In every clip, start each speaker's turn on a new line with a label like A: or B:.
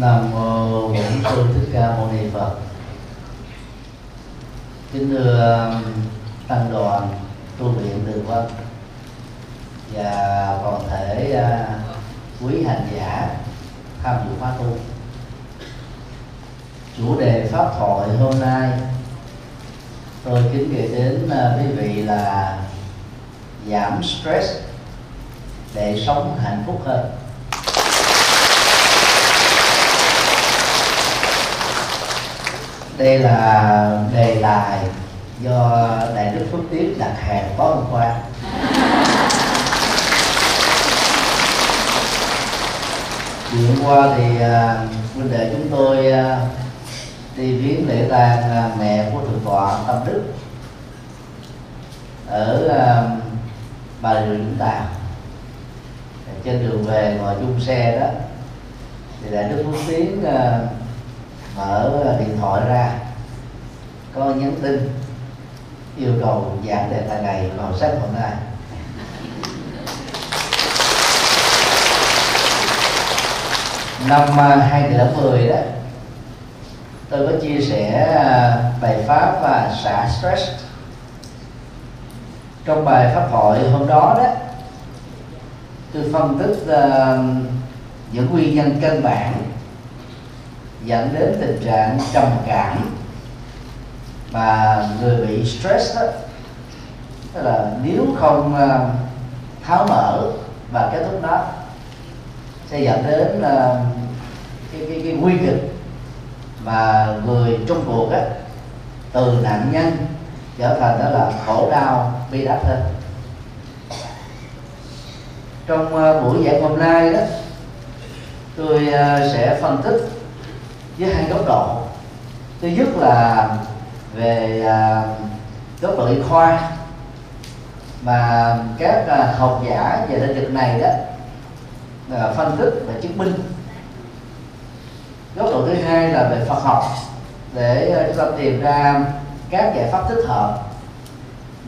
A: Nam mô Bổn Sư Thích Ca Mâu Ni Phật. Kính thưa um, tăng đoàn tu viện Đường Vân và toàn thể uh, quý hành giả tham dự khóa tu. Chủ đề pháp thoại hôm nay, tôi kính gửi đến uh, quý vị là giảm stress để sống hạnh phúc hơn đây là đề tài do đại đức phước tiến đặt hàng có hôm qua. Chiều qua thì uh, đệ chúng tôi uh, đi viếng lễ tang uh, mẹ của thượng tọa tâm đức ở uh, bà rịa vũng tàu. Trên đường về ngồi chung xe đó thì đại đức phước tiến uh, mở điện thoại ra có nhắn tin yêu cầu giảng đề tài này vào sách hôm nay năm à, 2010 đó tôi có chia sẻ à, bài pháp và xả stress. Trong bài pháp thoại hôm đó đó tôi phân tích uh, những nguyên nhân căn bản dẫn đến tình trạng trầm cảm và người bị stress đó. Tức là nếu không ờ, tháo mở và kết thúc đó sẽ dẫn đến uh, cái, cái, cái nguy kịch mà người trong cuộc á từ nạn nhân trở thành đó là khổ đau bi đát hơn. Trong uh, buổi giảng hôm nay đó tôi uh, sẽ phân tích với hai góc độ. Thứ nhất là về à, góc độ y khoa. Mà các à, học giả về lĩnh vực này đó uh, phân tích và chứng minh. Góc độ thứ hai là về Phật học để chúng ta tìm ra các giải pháp thích hợp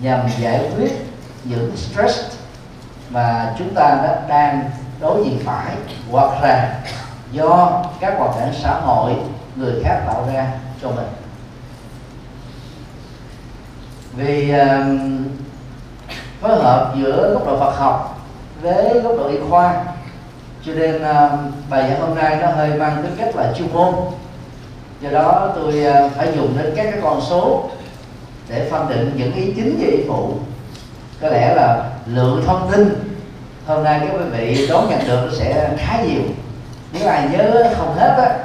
A: nhằm giải quyết những stress mà chúng ta đã đang đối diện phải hoặc là do các hoàn cảnh xã hội người khác tạo ra cho mình. Vì uh, phối hợp giữa góc độ Phật học với góc độ y khoa cho nên uh, bài giảng hôm nay nó hơi mang tính cách là chuyên môn. Do đó tôi uh, phải dùng đến các cái con số để phân định những ý chính về y phụ. Có lẽ là lượng thông tin hôm nay các quý vị đón nhận được nó sẽ khá nhiều nếu ai nhớ không hết á,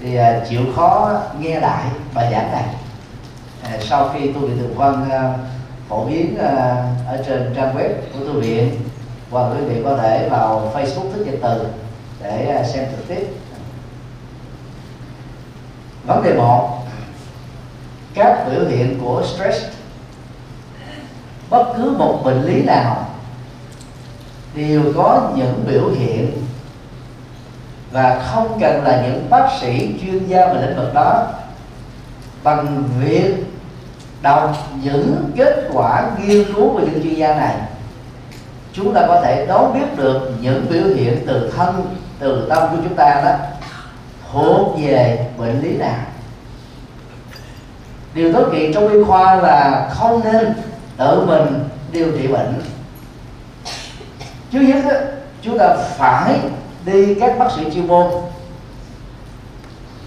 A: thì à, chịu khó nghe lại bài giảng này. À, sau khi tu viện tường vân à, phổ biến ở trên trang web của tu viện hoặc quý vị có thể vào facebook thức nhật từ để xem trực tiếp. Vấn đề một, các biểu hiện của stress. Bất cứ một bệnh lý nào đều có những biểu hiện và không cần là những bác sĩ chuyên gia về lĩnh vực đó. Bằng việc đọc những kết quả nghiên cứu của những chuyên gia này chúng ta có thể đoán biết được những biểu hiện từ thân từ tâm của chúng ta đó thuộc về bệnh lý nào. Điều tốt kiện trong y khoa là không nên tự mình điều trị bệnh. Trước nhất đó, chúng ta phải đi các bác sĩ chuyên môn.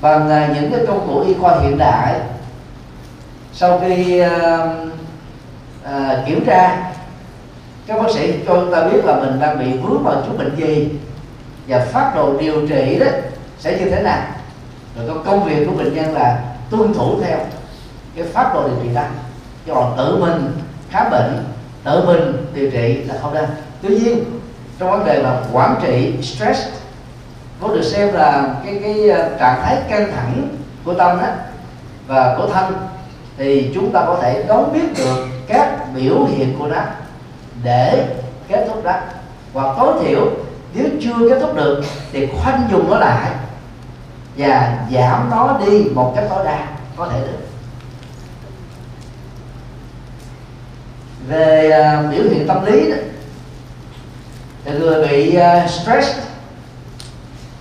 A: Bằng à, những cái công cụ y khoa hiện đại sau khi uh, uh, kiểm tra các bác sĩ cho chúng ta biết là mình đang bị vướng vào chút bệnh gì và phát đồ điều trị đó sẽ như thế nào. Rồi có công việc của bệnh nhân là tuân thủ theo cái pháp đồ điều trị đó. Còn tự mình khám bệnh tự mình điều trị là không nên tuy nhiên trong vấn đề mà quản trị stress. Có được xem là cái cái ờ, trạng thái căng thẳng của tâm đó và của thân thì chúng ta có thể đón biết được các biểu hiện của nó để kết thúc đó. Hoặc tối thiểu nếu chưa kết thúc được thì khoanh dùng nó lại và giảm nó đi một cách tối đa có thể được. Về uh, biểu hiện tâm lý đó thì người bị uh, stress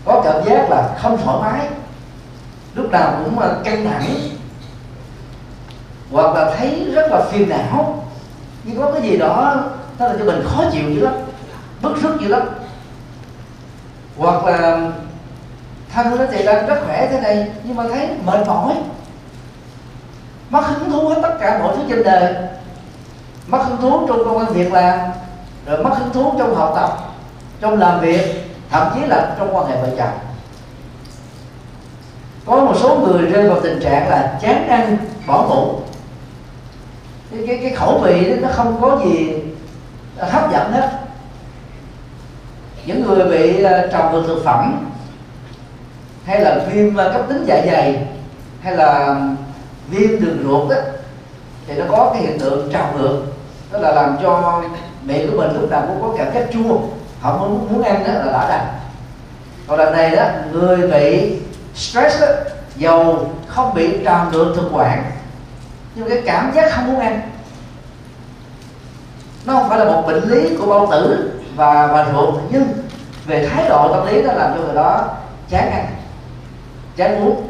A: có cảm giác là không thoải mái lúc nào cũng là căng thẳng hoặc là thấy rất là phiền não nhưng có cái gì đó nó là cho mình khó chịu dữ lắm bức rứt dữ lắm. Hoặc là thân nó thì đang rất khỏe thế này nhưng mà thấy mệt mỏi mất hứng thú hết tất cả mọi thứ trên đời. Mất hứng thú trong công an việc làm rồi mất hứng thú trong học tập trong làm việc thậm chí là trong quan hệ vợ chồng. Có một số người rơi vào tình trạng là chán ăn bỏ ngủ. Cái, cái, cái khẩu vị đó, nó không có gì hấp dẫn hết. Những người bị ờ, trầm trào ngược thực phẩm hay là viêm ờ, cấp tính dạ dày hay là viêm đường ruột đó thì nó có cái hiện tượng trào ngược đó là làm cho miệng của mình lúc nào cũng có cảm giác chua họ muốn muốn ăn đó là đã đành. Còn lần này đó người bị stress đó, dầu không bị trào ngược thực quản. Nhưng cái cảm giác không muốn ăn. Nó không phải là một bệnh lý của bao tử và và ruột nhưng về thái độ tâm lý nó làm cho người đó chán ăn chán uống.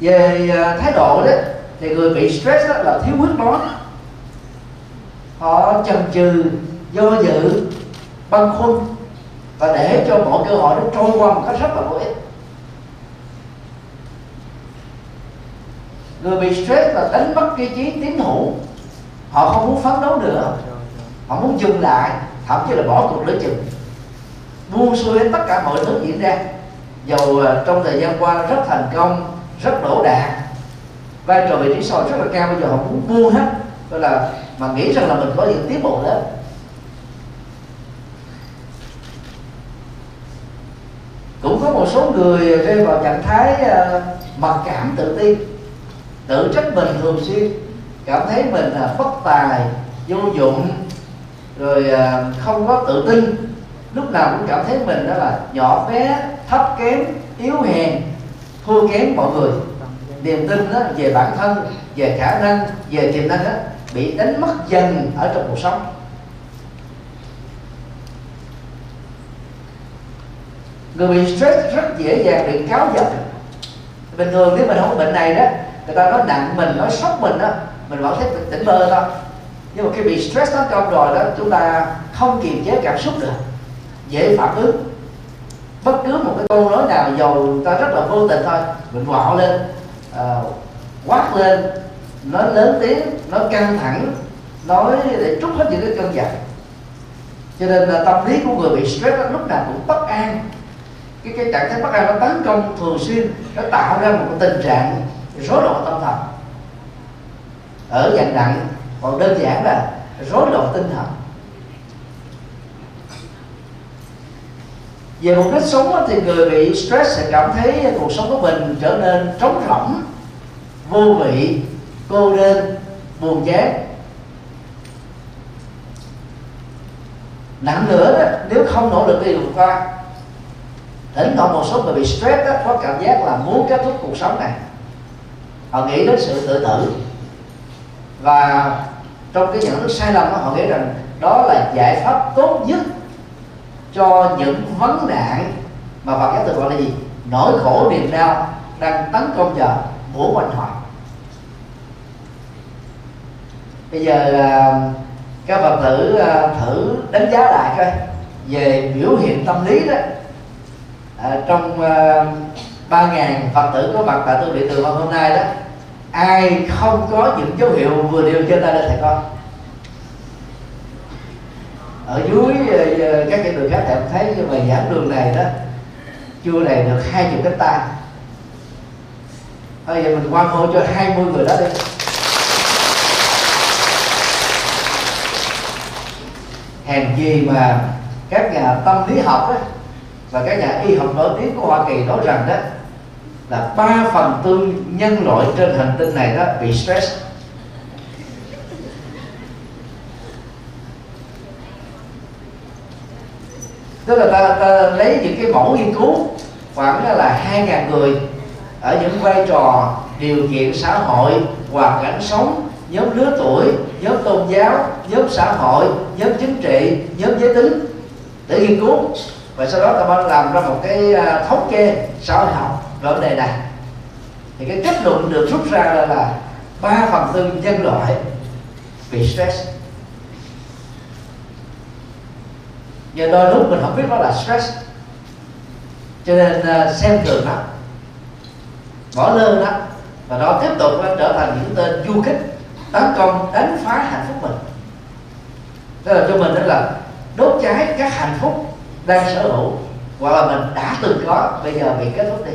A: Về à, thái độ đó thì người bị stress đó là thiếu quyết đoán họ chần chừ, do dự, băn khoăn và để cho mọi cơ hội nó trôi qua một cách rất là vô ích. Người bị stress là đánh mất cái trí tiến thủ họ không muốn phấn đấu nữa. Họ muốn dừng lại, thậm chí là bỏ cuộc lưỡi chừng. Buông xuôi hết tất cả mọi thứ diễn ra. Dầu à, trong thời gian qua rất thành công, rất đổ đạt vai trò vị trí soi rất là cao, bây giờ họ muốn buông hết. Gọi là mà nghĩ rằng là mình có những tiến bộ lớn. Cũng có một số người rơi vào trạng thái ờ, mặc cảm tự ti, tự trách mình thường xuyên, cảm thấy mình là bất tài, vô dụng, rồi ờ, không có tự tin. Lúc nào cũng cảm thấy mình đó là nhỏ bé, thấp kém, yếu hèn, thua kém mọi người. Niềm tin đó về bản thân, về khả năng, về tiềm năng đó bị đánh mất dần ở trong cuộc sống. Người bị stress rất dễ dàng bị cáo giận. Bình thường nếu mình không có bệnh này đó người ta nói nặng mình nói sốc mình đó mình vẫn thấy tỉnh bơ thôi. Nhưng mà khi bị stress nó công rồi đó chúng ta không kiềm chế cảm xúc được dễ phản ứng. Bất cứ một cái câu nói nào dầu ta rất là vô tình thôi mình quạo lên uh, quát lên nó lớn tiếng nói căng thẳng, nói để trút hết những cái cơn giận. Cho nên là tâm lý của người bị stress nó lúc nào cũng bất an. Cái cái trạng thái bất an nó tấn công thường xuyên, nó tạo ra một tình trạng rối loạn tâm thần. Ở dạng nặng, còn đơn giản là rối loạn tinh thần. Về mục đích sống thì người bị stress sẽ cảm thấy cuộc sống của mình trở nên trống rỗng, vô vị cô đơn buồn chán. Nặng nữa đó nếu không nỗ lực đi vượt qua thỉnh thoảng một số người bị stress đó, có cảm giác là muốn kết thúc cuộc sống này. Họ nghĩ đến sự tự tử. Và trong cái nhận thức sai lầm đó họ nghĩ rằng đó là giải pháp tốt nhất cho những vấn nạn mà Phật giáo tự gọi là gì? Nỗi khổ niềm đau đang tấn công vào bổ quanh họ bây giờ à, các phật tử à, thử đánh giá lại coi về biểu hiện tâm lý đó. À, trong à, ba ngàn phật tử có mặt tại tu viện từ hôm nay đó ai không có những dấu hiệu vừa nêu trên tay lên thầy con. Ở dưới à, các cái đường khác thầy thấy nhưng mà giảng đường này đó chưa đầy được hai chục cái tay bây giờ mình quan hô cho 20 người đó đi. Hèn chi mà các nhà tâm lý học ấy, và các nhà y học nổi tiếng của Hoa Kỳ nói rằng đó là ba phần tư nhân loại trên hành tinh này đó bị stress. Tức là ta, ta lấy những cái mẫu nghiên cứu khoảng là hai ngàn người ở những vai trò điều kiện xã hội hoàn cảnh sống nhóm lứa tuổi, nhóm tôn giáo, nhóm xã hội, nhóm chính trị, nhóm giới tính. Để nghiên cứu. Và sau đó ta mới làm ra một cái à, thống kê xã hội học về vấn đề này. Thì cái kết luận được rút ra là là ba phần tư nhân loại bị stress. Giờ đôi lúc mình không biết nó là stress. Cho nên à, xem thường nó, bỏ lơ nó, và nó tiếp tục nó trở thành những tên du kích tấn công đánh phá hạnh phúc mình. Đó là cho mình đó là đốt cháy các hạnh phúc đang sở hữu hoặc là mình đã từng có bây giờ bị kết thúc đi.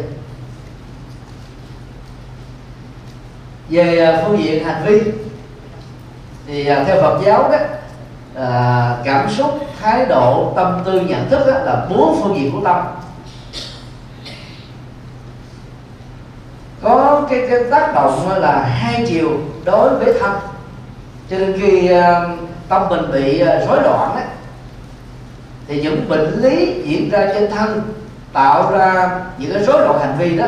A: Về à, phương diện hành vi thì à, theo Phật giáo đó à, cảm xúc thái độ tâm tư nhận thức đó, là bốn phương diện của tâm. Có cái, cái tác động là hai chiều đối với thân. Cho nên khi ờ, tâm mình bị ờ, rối loạn đó, thì những bệnh lý diễn ra trên thân tạo ra những cái rối loạn hành vi đó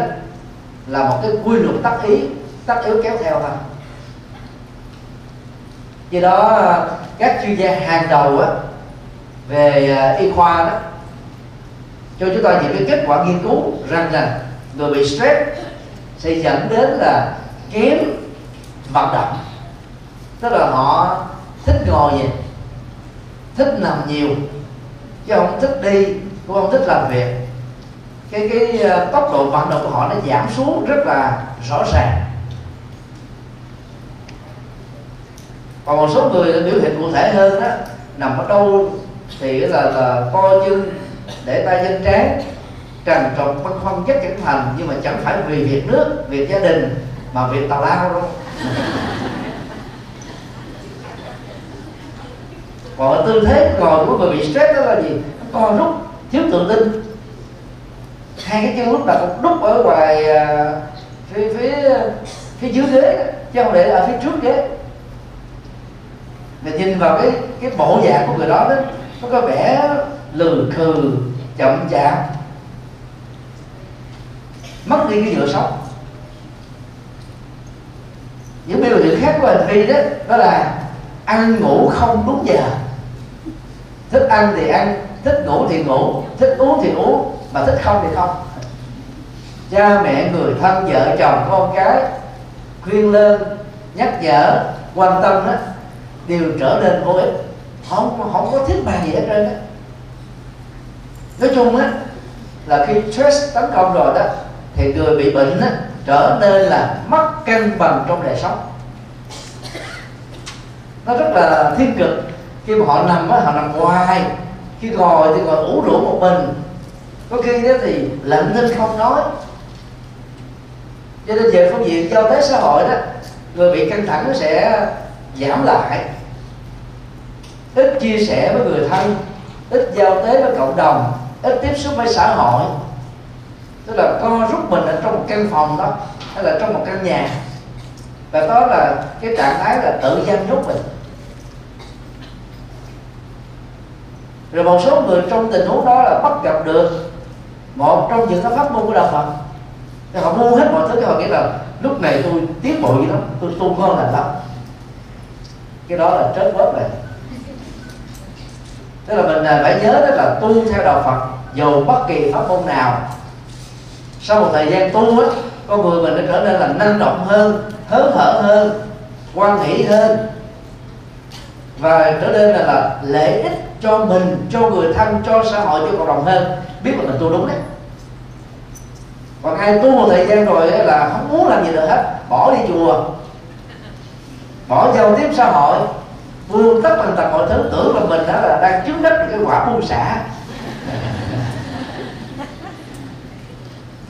A: là một cái quy luật tác ý tác yếu kéo theo thôi. Do đó ờ, các chuyên gia hàng đầu á, về y khoa đó cho chúng ta những cái kết quả nghiên cứu rằng là người bị stress sẽ dẫn đến là kém vận động. Tức là họ thích ngồi gì thích nằm nhiều, chứ không thích đi, cũng không thích làm việc. Cái cái ờ, tốc độ vận động của họ nó giảm xuống rất là rõ ràng. Còn một số người biểu hiện cụ thể hơn đó, nằm ở đâu thì là là co chân, để tay trên trán trần trọc, băn khoăn rất chẳng thành, nhưng mà chẳng phải vì việc nước, việc gia đình, mà việc tào lao đâu. còn tư thế ngồi của người bị stress đó là gì? Co rút thiếu tự tin. Hai cái chân lúc nào cũng đúc ở ngoài à, phía phía phía dưới ghế chứ không để ở phía trước ghế. Mình nhìn vào cái cái bộ dạng của người đó đó nó có vẻ lừ khừ chậm chạp. Mất đi cái nhựa sống những biểu hiện khác của hành vi đó đó là ăn ngủ không đúng giờ. Thích ăn thì ăn, thích ngủ thì ngủ, thích uống thì uống, mà thích không thì không. Cha mẹ, người thân, vợ chồng, con cái, khuyên lên, nhắc nhở, quan tâm đó, đều trở nên vô ích. Không không có thiết bàn gì hết trơn á. Nói chung á, là khi stress tấn công rồi đó, thì người bị bệnh á trở nên là mất cân bằng trong đời sống. Nó rất là thiên cực khi mà họ nằm á, họ nằm hoài. Khi ngồi thì ngồi ủ rũ một mình. Có khi đó thì lạnh nên không nói. Cho nên về phương diện giao tế xã hội đó, người bị căng thẳng nó sẽ giảm lại. Ít chia sẻ với người thân, ít giao tế với cộng đồng, ít tiếp xúc với xã hội tức là co rút mình ở trong một căn phòng đó, hay là trong một căn nhà. Và đó là cái trạng thái là tự giam rút mình. Rồi một số người trong tình huống đó là bắt gặp được một trong những cái pháp môn của đạo Phật. Thì họ mua hết mọi thứ, cái họ nghĩ là lúc này tôi tiến bộ gì đó tôi tu ngon lành lắm. Cái đó là trớt bớt này tức là mình à, phải nhớ đó là tu theo đạo Phật, dù bất kỳ pháp môn nào sau một thời gian tu á con người mình nó trở nên là năng động hơn hớn hở hơn quan hỷ hơn. Và trở nên là, là lợi ích cho mình cho người thân cho xã hội cho cộng đồng hơn. Biết là mình tu đúng đấy. Còn ai tu một thời gian rồi là không muốn làm gì nữa hết bỏ đi chùa. Bỏ giao tiếp xã hội. Vương tất tần tật mọi thứ tưởng là mình đã là đang chứng đắc cái quả buông xả.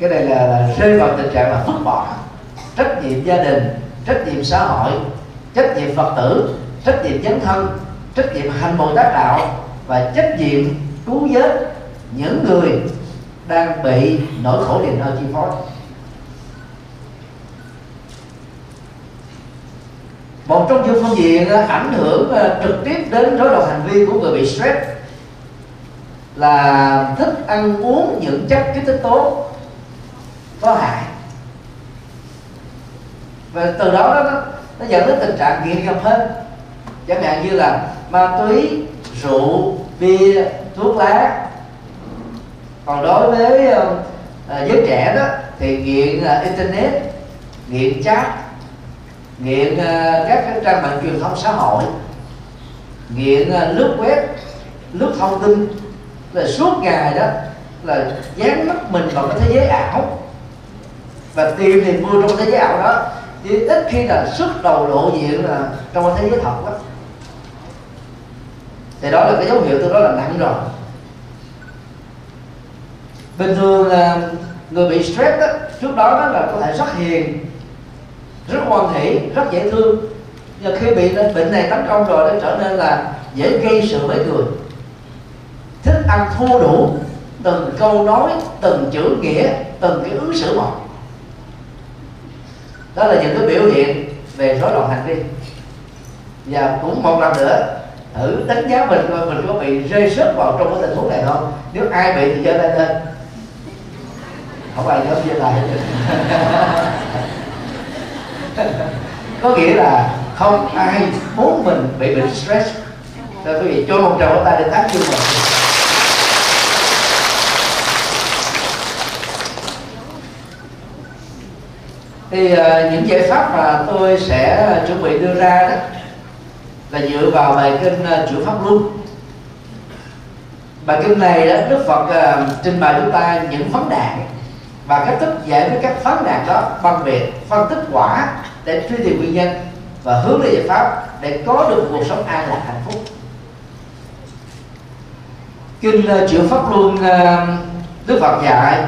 A: Cái này là, rơi vào tình trạng là vứt bỏ trách nhiệm gia đình trách nhiệm xã hội trách nhiệm phật tử trách nhiệm dấn thân trách nhiệm hành bồ tát đạo và trách nhiệm cứu vớt những người đang bị nỗi khổ niềm đau chi phối. Một trong những phương diện ảnh hưởng ờ, trực tiếp đến rối loạn hành vi của người bị stress là thích ăn uống những chất kích thích tố có hại. Và từ đó nó, nó dẫn đến tình trạng nghiện ngập hơn chẳng hạn như là ma túy rượu bia thuốc lá. Còn đối với uh, giới trẻ đó thì nghiện uh, internet nghiện chat nghiện uh, các trang mạng truyền thông xã hội nghiện uh, lướt web lướt thông tin. Là suốt ngày đó là dán mắt mình vào cái thế giới ảo và tìm niềm vui trong thế giới ảo đó. Thì ít khi là xuất đầu lộ diện là trong cái thế giới thật đó thì đó là cái dấu hiệu tôi đó là nặng rồi. Bình thường là người bị stress đó, trước đó đó là có thể rất hiền rất hoan hỷ rất dễ thương. Nhưng khi bị bệnh này tấn công rồi nó trở nên là dễ gây sự với người. Thích ăn thua đủ từng câu nói từng chữ nghĩa từng cái ứng xử một đó là những cái biểu hiện về rối loạn hành vi. Và cũng một lần nữa, thử đánh giá mình coi mình có bị rơi rớt vào trong cái tình huống này không. Nếu ai bị thì giơ tay lên. Không ai dám giơ tay. Có nghĩa là không ai muốn mình bị bệnh stress. Nên quý vị, cho một tràng pháo tay để tán dương mình. Thì uh, những giải pháp mà tôi sẽ ờ, chuẩn bị đưa ra đó là dựa vào bài kinh ờ, uh, chữa pháp luân. Bài kinh này đó đức phật uh, trình bày chúng ta những vấn nạn và cách thức giải quyết các vấn nạn đó bằng việc phân tích quả để truy tìm nguyên nhân và hướng đến giải pháp để có được cuộc sống an lạc hạnh phúc. Kinh uh, chữa pháp luân uh, đức phật dạy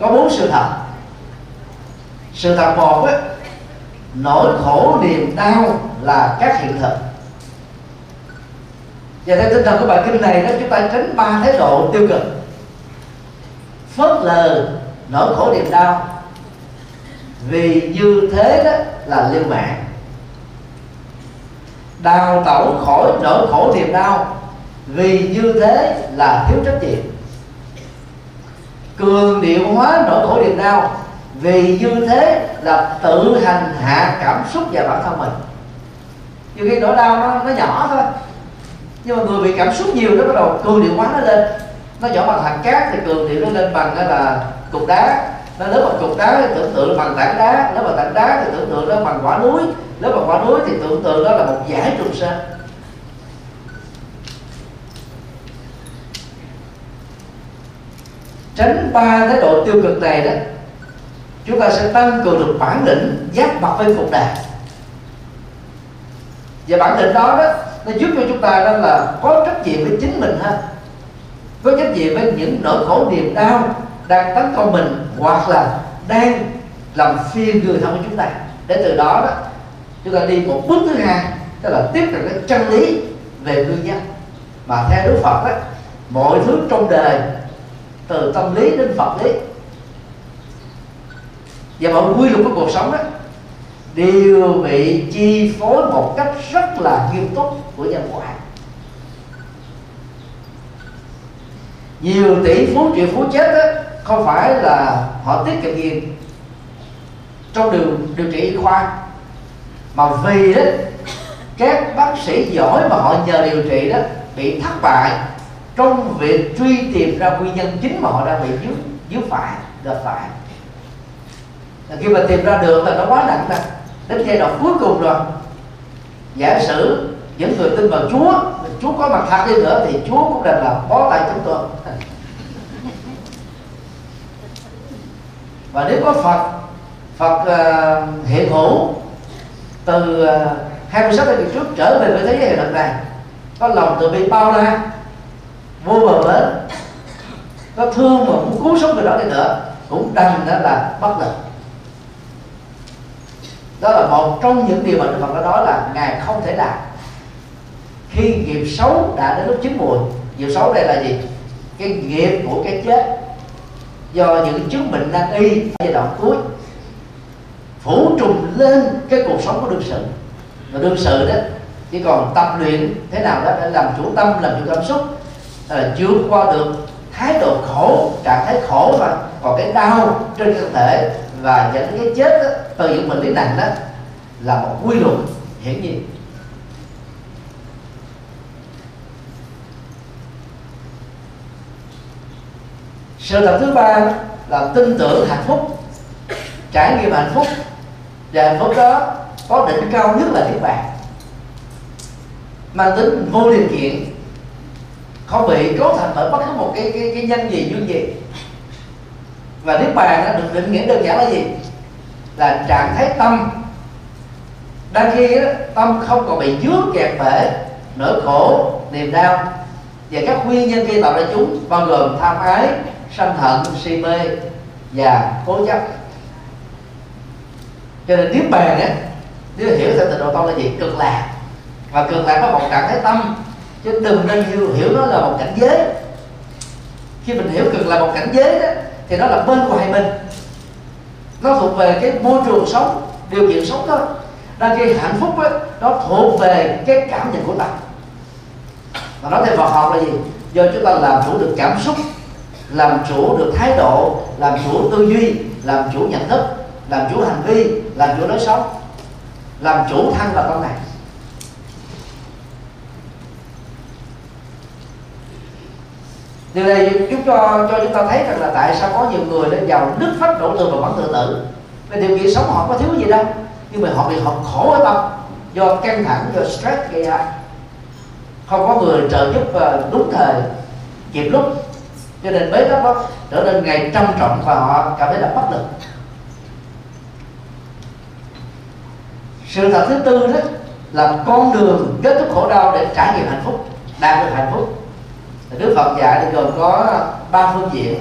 A: có bốn sự thật sự thật một ấy, nỗi khổ niềm đau là các hiện thực. Và theo tinh thần của bài kinh này đó chúng ta tránh ba thái độ tiêu cực. Phớt lờ nỗi khổ niềm đau. Vì như thế đó là lưu mạng đào tẩu khỏi nỗi khổ niềm đau. Vì như thế là thiếu trách nhiệm. Cường điệu hóa nỗi khổ niềm đau vì như thế là tự hành hạ cảm xúc và bản thân mình. Nhiều khi nỗi đau nó, nó nhỏ thôi. Nhưng mà người bị cảm xúc nhiều nó bắt đầu cường điệu hóa nó lên. Nó nhỏ bằng hạt cát thì cường điệu nó lên bằng là cục đá. Nó lớn bằng cục đá thì tưởng tượng bằng tảng đá. Lớn bằng tảng đá thì tưởng tượng nó bằng quả núi. Lớn bằng quả núi thì tưởng tượng đó là một giải trùng sơn tránh ba thái độ tiêu cực này đó chúng ta sẽ tăng cường được bản lĩnh giác mặt với cuộc đời và bản lĩnh đó đó, nó giúp cho chúng ta đó là có trách nhiệm với chính mình ha. Có trách nhiệm với những nỗi khổ niềm đau đang tấn công mình hoặc là đang làm phiền người thân của chúng ta. Để từ đó đó, chúng ta đi một bước thứ hai, tức là tiếp cận cái chân lý về nguyên nhân mà theo Đức Phật đó, mọi thứ trong đời, từ tâm lý đến Phật lý và mọi quy luật của cuộc sống đó đều bị chi phối một cách rất là nghiêm túc của nhân quả nhiều tỷ phú, triệu phú chết đó không phải là họ tiết kiệm tiền trong điều điều trị y khoa, mà vì đó, các bác sĩ giỏi mà họ nhờ điều trị đó bị thất bại trong việc truy tìm ra nguyên nhân chính mà họ đang bị dướng dướng phải gặp phải khi mà tìm ra được là nó quá nặng rồi đến giai đoạn cuối cùng rồi. Giả sử những người tin vào Chúa Chúa có mặt thật đi nữa thì Chúa cũng đành là bó tay chúng tôi. Và nếu có Phật Phật uh, hiện hữu từ uh, 26 năm trước trở về với thế giới hiện thực này có lòng từ bi bao la vô bờ bến có thương mà muốn cứu sống người đó đi nữa cũng đành đó là bất lực đó là một trong những điều mà Đức Phật đã nói là ngài không thể làm. Khi nghiệp xấu đã đến lúc chín mùi nghiệp xấu đây là gì? Cái nghiệp của cái chết. Do những chứng bệnh nan y ở giai đoạn cuối phủ trùng lên cái cuộc sống của đương sự. Và đương sự đó, chỉ còn tập luyện thế nào đó để làm chủ tâm, làm chủ cảm xúc. Là chưa qua được thái độ khổ, trạng thái khổ mà còn cái đau trên cơ thể và dẫn cái chết đó, từ những bệnh lý nặng đó là một quy luật hiển nhiên. Sự thật thứ ba là tin tưởng hạnh phúc trải nghiệm hạnh phúc. Và hạnh phúc đó có đỉnh cao nhất là niết bàn. Mang tính vô điều kiện không bị cấu thành bởi bất cứ một cái cái, cái nhân gì duyên gì và niết bàn nó được định nghĩa đơn giản là gì? Là trạng thái tâm. Đang khi đó, tâm không còn bị dướng kẹt bể nỗi khổ niềm đau. Và các nguyên nhân gây tạo ra chúng bao gồm tham ái sân hận si mê và cố chấp. Cho nên niết bàn á nếu hiểu theo tình độ tâm là gì? Cực lạc. Và cực lạc có một trạng thái tâm chứ đừng nên hiểu, hiểu nó là một cảnh giới. Khi mình hiểu cực là một cảnh giới đó thì đó là bên ngoài mình nó thuộc về cái môi trường sống điều kiện sống thôi. Đang khi hạnh phúc đó, nó thuộc về cái cảm nhận của ta. Và nói theo Phật học là gì? Do chúng ta làm chủ được cảm xúc làm chủ được thái độ làm chủ tư duy làm chủ nhận thức làm chủ hành vi làm chủ lối sống làm chủ thân và tâm này. Điều này giúp cho cho chúng ta thấy rằng là tại sao có nhiều người đã giàu nứt phách đổ thừa và vẫn tự tử. Vì điều kiện sống họ có thiếu gì đâu. Nhưng mà họ bị họ khổ ở tâm do căng thẳng, do stress gây ra. Không có người trợ giúp ờ, đúng thời, kịp lúc. Cho nên bế tắc đó trở nên ngày trầm trọng và họ cảm thấy là bất lực. Sự thật thứ tư đó là con đường kết thúc khổ đau để trải nghiệm hạnh phúc, đạt được hạnh phúc. Đức Phật dạy thì gồm có ba phương diện.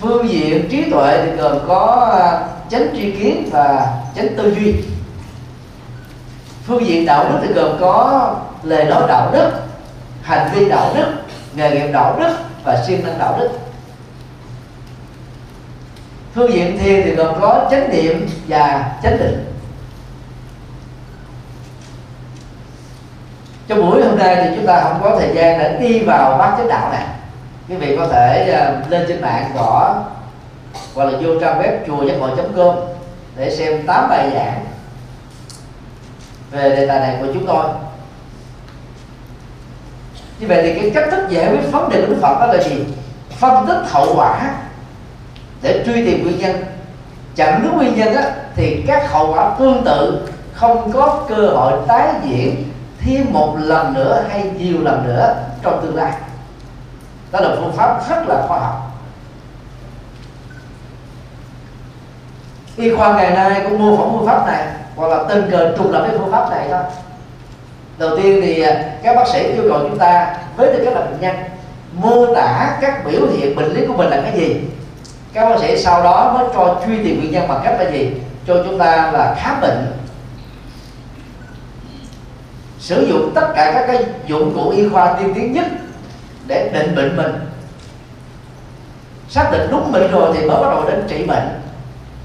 A: Phương diện trí tuệ thì gồm có à, chánh tri kiến và chánh tư duy. Phương diện đạo đức thì gồm có lời nói đạo đức, hành vi đạo đức, nghề nghiệp đạo đức và siêng năng đạo đức. Phương diện thiền thì gồm có chánh niệm và chánh định. Trong buổi hôm nay thì chúng ta không có thời gian để đi vào bát chánh đạo này quý vị có thể uh, lên trên mạng gõ hoặc là vô trang web chùa giác ngộ com để xem tám bài giảng về đề tài này của chúng tôi. Như vậy thì cái cách thức giải quyết vấn đề của đức phật đó là gì? Phân tích hậu quả để truy tìm nguyên nhân. Chẳng đúng nguyên nhân á, thì các hậu quả tương tự không có cơ hội tái diễn thêm một lần nữa hay nhiều lần nữa trong tương lai. Đó là phương pháp rất là khoa học. Y khoa ngày nay cũng mô phỏng phương pháp này, hoặc là tình cờ trùng lập cái phương pháp này thôi. Đầu tiên thì à, các bác sĩ yêu cầu chúng ta với tư cách là bệnh nhân, mô tả các biểu hiện bệnh lý của mình là cái gì. Các bác sĩ sau đó mới cho truy tìm nguyên nhân bằng cách là gì? Cho chúng ta là khám bệnh sử dụng tất cả các cái dụng cụ y khoa tiên tiến nhất để định bệnh mình. Xác định đúng bệnh rồi thì mới bắt đầu đến trị bệnh.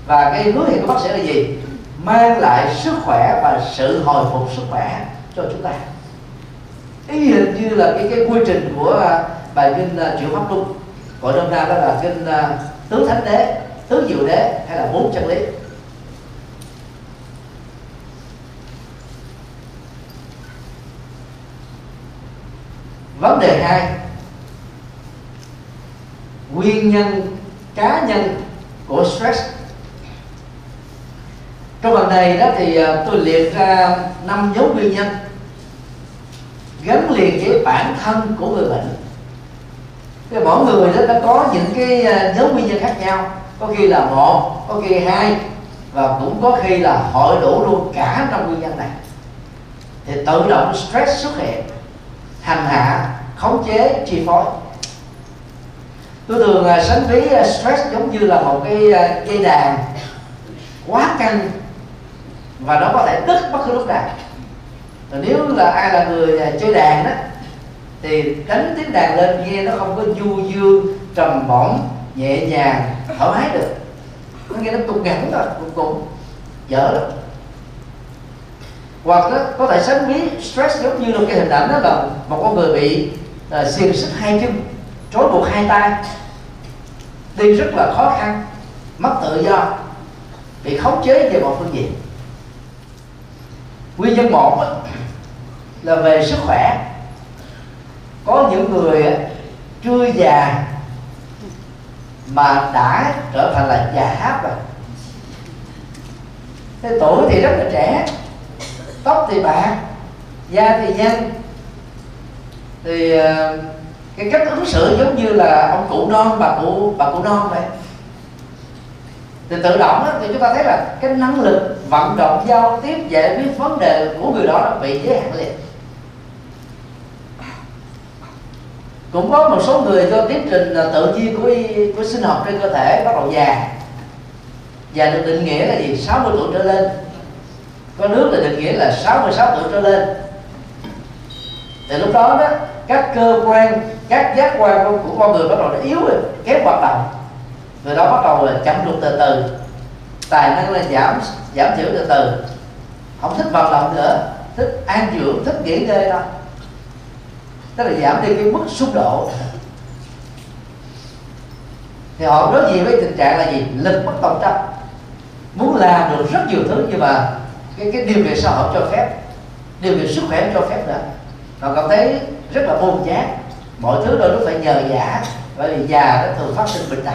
A: Và cái hứa hẹn của bác sĩ là gì? Mang lại sức khỏe và sự hồi phục sức khỏe cho chúng ta. Ý hình như là cái cái quy trình của à, bài kinh uh, triệu pháp luân. Gọi nôm na đó là kinh uh, tứ thánh đế tứ diệu đế hay là bốn chân lý. Vấn đề hai, nguyên nhân cá nhân của stress. Trong phần này đó thì à, tôi liệt ra năm dấu nguyên nhân gắn liền với bản thân của người bệnh. Cái mỗi người đó đã có những cái à, dấu nguyên nhân khác nhau. Có khi là một, có khi hai, và cũng có khi là hội đủ luôn cả trong nguyên nhân này. Thì tự động stress xuất hiện hành hạ, khống chế, chi phối. Tôi thường à, sánh ví à, stress giống như là một cái à, dây đàn quá căng và nó có thể đứt bất cứ lúc nào. Rồi nếu là ai là người chơi đàn đó, thì đánh tiếng đàn lên nghe nó không có du dương, trầm bổng, nhẹ nhàng, thoải mái được. Nó nghe nó cục ngắn rồi cũng cũng, dở lắm hoặc đó, có thể sánh ví stress giống như là cái hình ảnh đó là một con người bị uh, xiềng xích hai chân trói buộc hai tay. Đi rất là khó khăn mất tự do bị khống chế về một phương diện. Nguyên nhân một là về sức khỏe. Có những người chưa già mà đã trở thành là già hát rồi. Thế tuổi thì rất là trẻ tóc thì bạc da thì nhanh, thì ờ, cái cách ứng xử giống như là ông cụ non bà cụ bà cụ non vậy. Thì tự động đó, thì chúng ta thấy là cái năng lực vận động giao tiếp giải quyết vấn đề của người đó bị giới hạn liền. Cũng có một số người do tiến trình tự nhiên của của sinh học trên cơ thể bắt đầu già. Già được định nghĩa là gì? 60 tuổi trở lên có nước thì định nghĩa là 66 tuổi trở lên. Thì lúc đó đó các cơ quan các giác quan của, của con người bắt đầu nó yếu rồi kém hoạt động. Người đó bắt đầu là chậm được từ từ. Tài năng là giảm giảm thiểu từ từ. Không thích vận động nữa thích an dưỡng thích nghỉ ngơi thôi tức là giảm đi cái mức xung độ thì họ đối diện với tình trạng là gì? Lực bất tòng tâm. Muốn làm được rất nhiều thứ nhưng mà cái cái điều kiện xã hội cho phép? Điều kiện sức khỏe cho phép nữa. Họ cảm thấy rất là buồn chán. Mọi thứ đôi lúc phải nhờ giả bởi vì già nó thường phát sinh bệnh tật,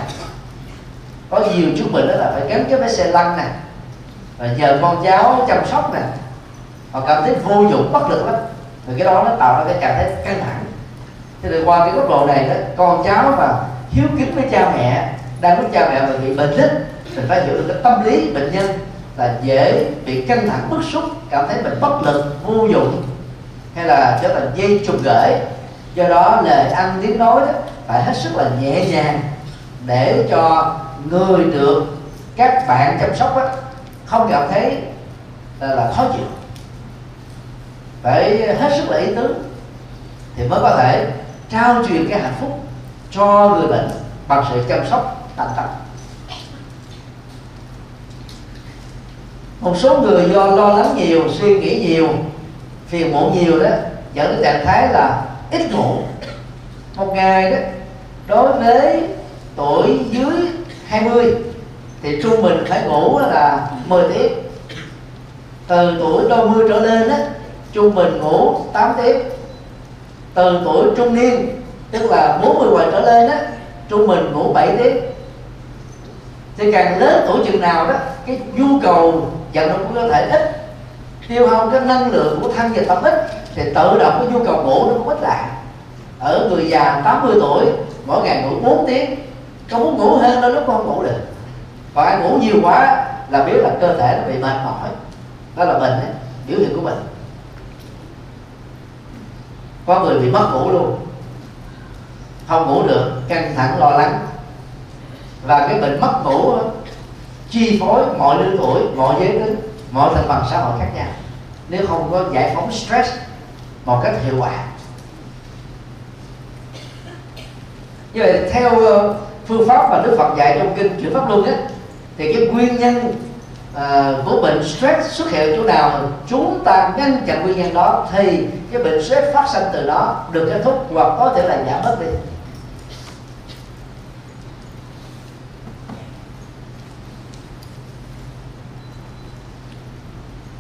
A: có nhiều chứng bệnh đó là phải gắn cái máy xe lăn nè. Và nhờ con cháu chăm sóc nè. Họ cảm thấy vô dụng bất lực lắm. Thì cái đó nó tạo ra cái cảm thấy căng thẳng. Thế thì qua cái góc độ này đó con cháu mà hiếu kính với cha mẹ đang lúc cha mẹ mà bị bệnh hết mình phải hiểu được cái tâm lý bệnh nhân là dễ bị căng thẳng bức xúc cảm thấy mình bất lực vô dụng hay là trở thành dây trùng gửi do đó lời ăn tiếng nói đó phải hết sức là nhẹ nhàng để cho người được các bạn chăm sóc đó, không cảm thấy là, là khó chịu. Phải hết sức là ý tứ thì mới có thể trao truyền cái hạnh phúc cho người bệnh bằng sự chăm sóc tận tâm. Một số người do lo lắng nhiều, suy nghĩ nhiều, phiền muộn nhiều đó, dẫn đến trạng thái là ít ngủ. Một ngày đó, đối với tuổi dưới 20 thì trung bình phải ngủ là 10 tiếng. Từ tuổi đôi mươi trở lên đó, trung bình ngủ 8 tiếng. Từ tuổi trung niên, tức là 40 tuổi trở lên đó, trung bình ngủ 7 tiếng. Thì càng lớn tuổi chừng nào đó, cái nhu cầu vận động của cơ thể ít tiêu hao cái năng lượng của thân và tâm ít thì tự động cái nhu cầu ngủ nó cũng ít lại. Ở người già 80 tuổi mỗi ngày ngủ 4 tiếng. Không muốn ngủ hơn đôi lúc không ngủ được. Còn ai ngủ nhiều quá là biết là cơ thể nó bị mệt mỏi. Đó là bệnh ấy, biểu hiện của bệnh. Có người bị mất ngủ luôn. Không ngủ được căng thẳng lo lắng. Và cái bệnh mất ngủ chi phối mọi lứa tuổi mọi giới tính mọi thành phần xã hội khác nhau. Nếu không có giải phóng stress một cách hiệu quả. Như vậy theo ờ, phương pháp mà Đức Phật dạy trong kinh chuyển pháp luân á thì cái nguyên nhân à, của bệnh stress xuất hiện ở chỗ nào chúng ta ngăn chặn nguyên nhân đó thì cái bệnh stress phát sinh từ đó được kết thúc hoặc có thể là giảm bớt đi.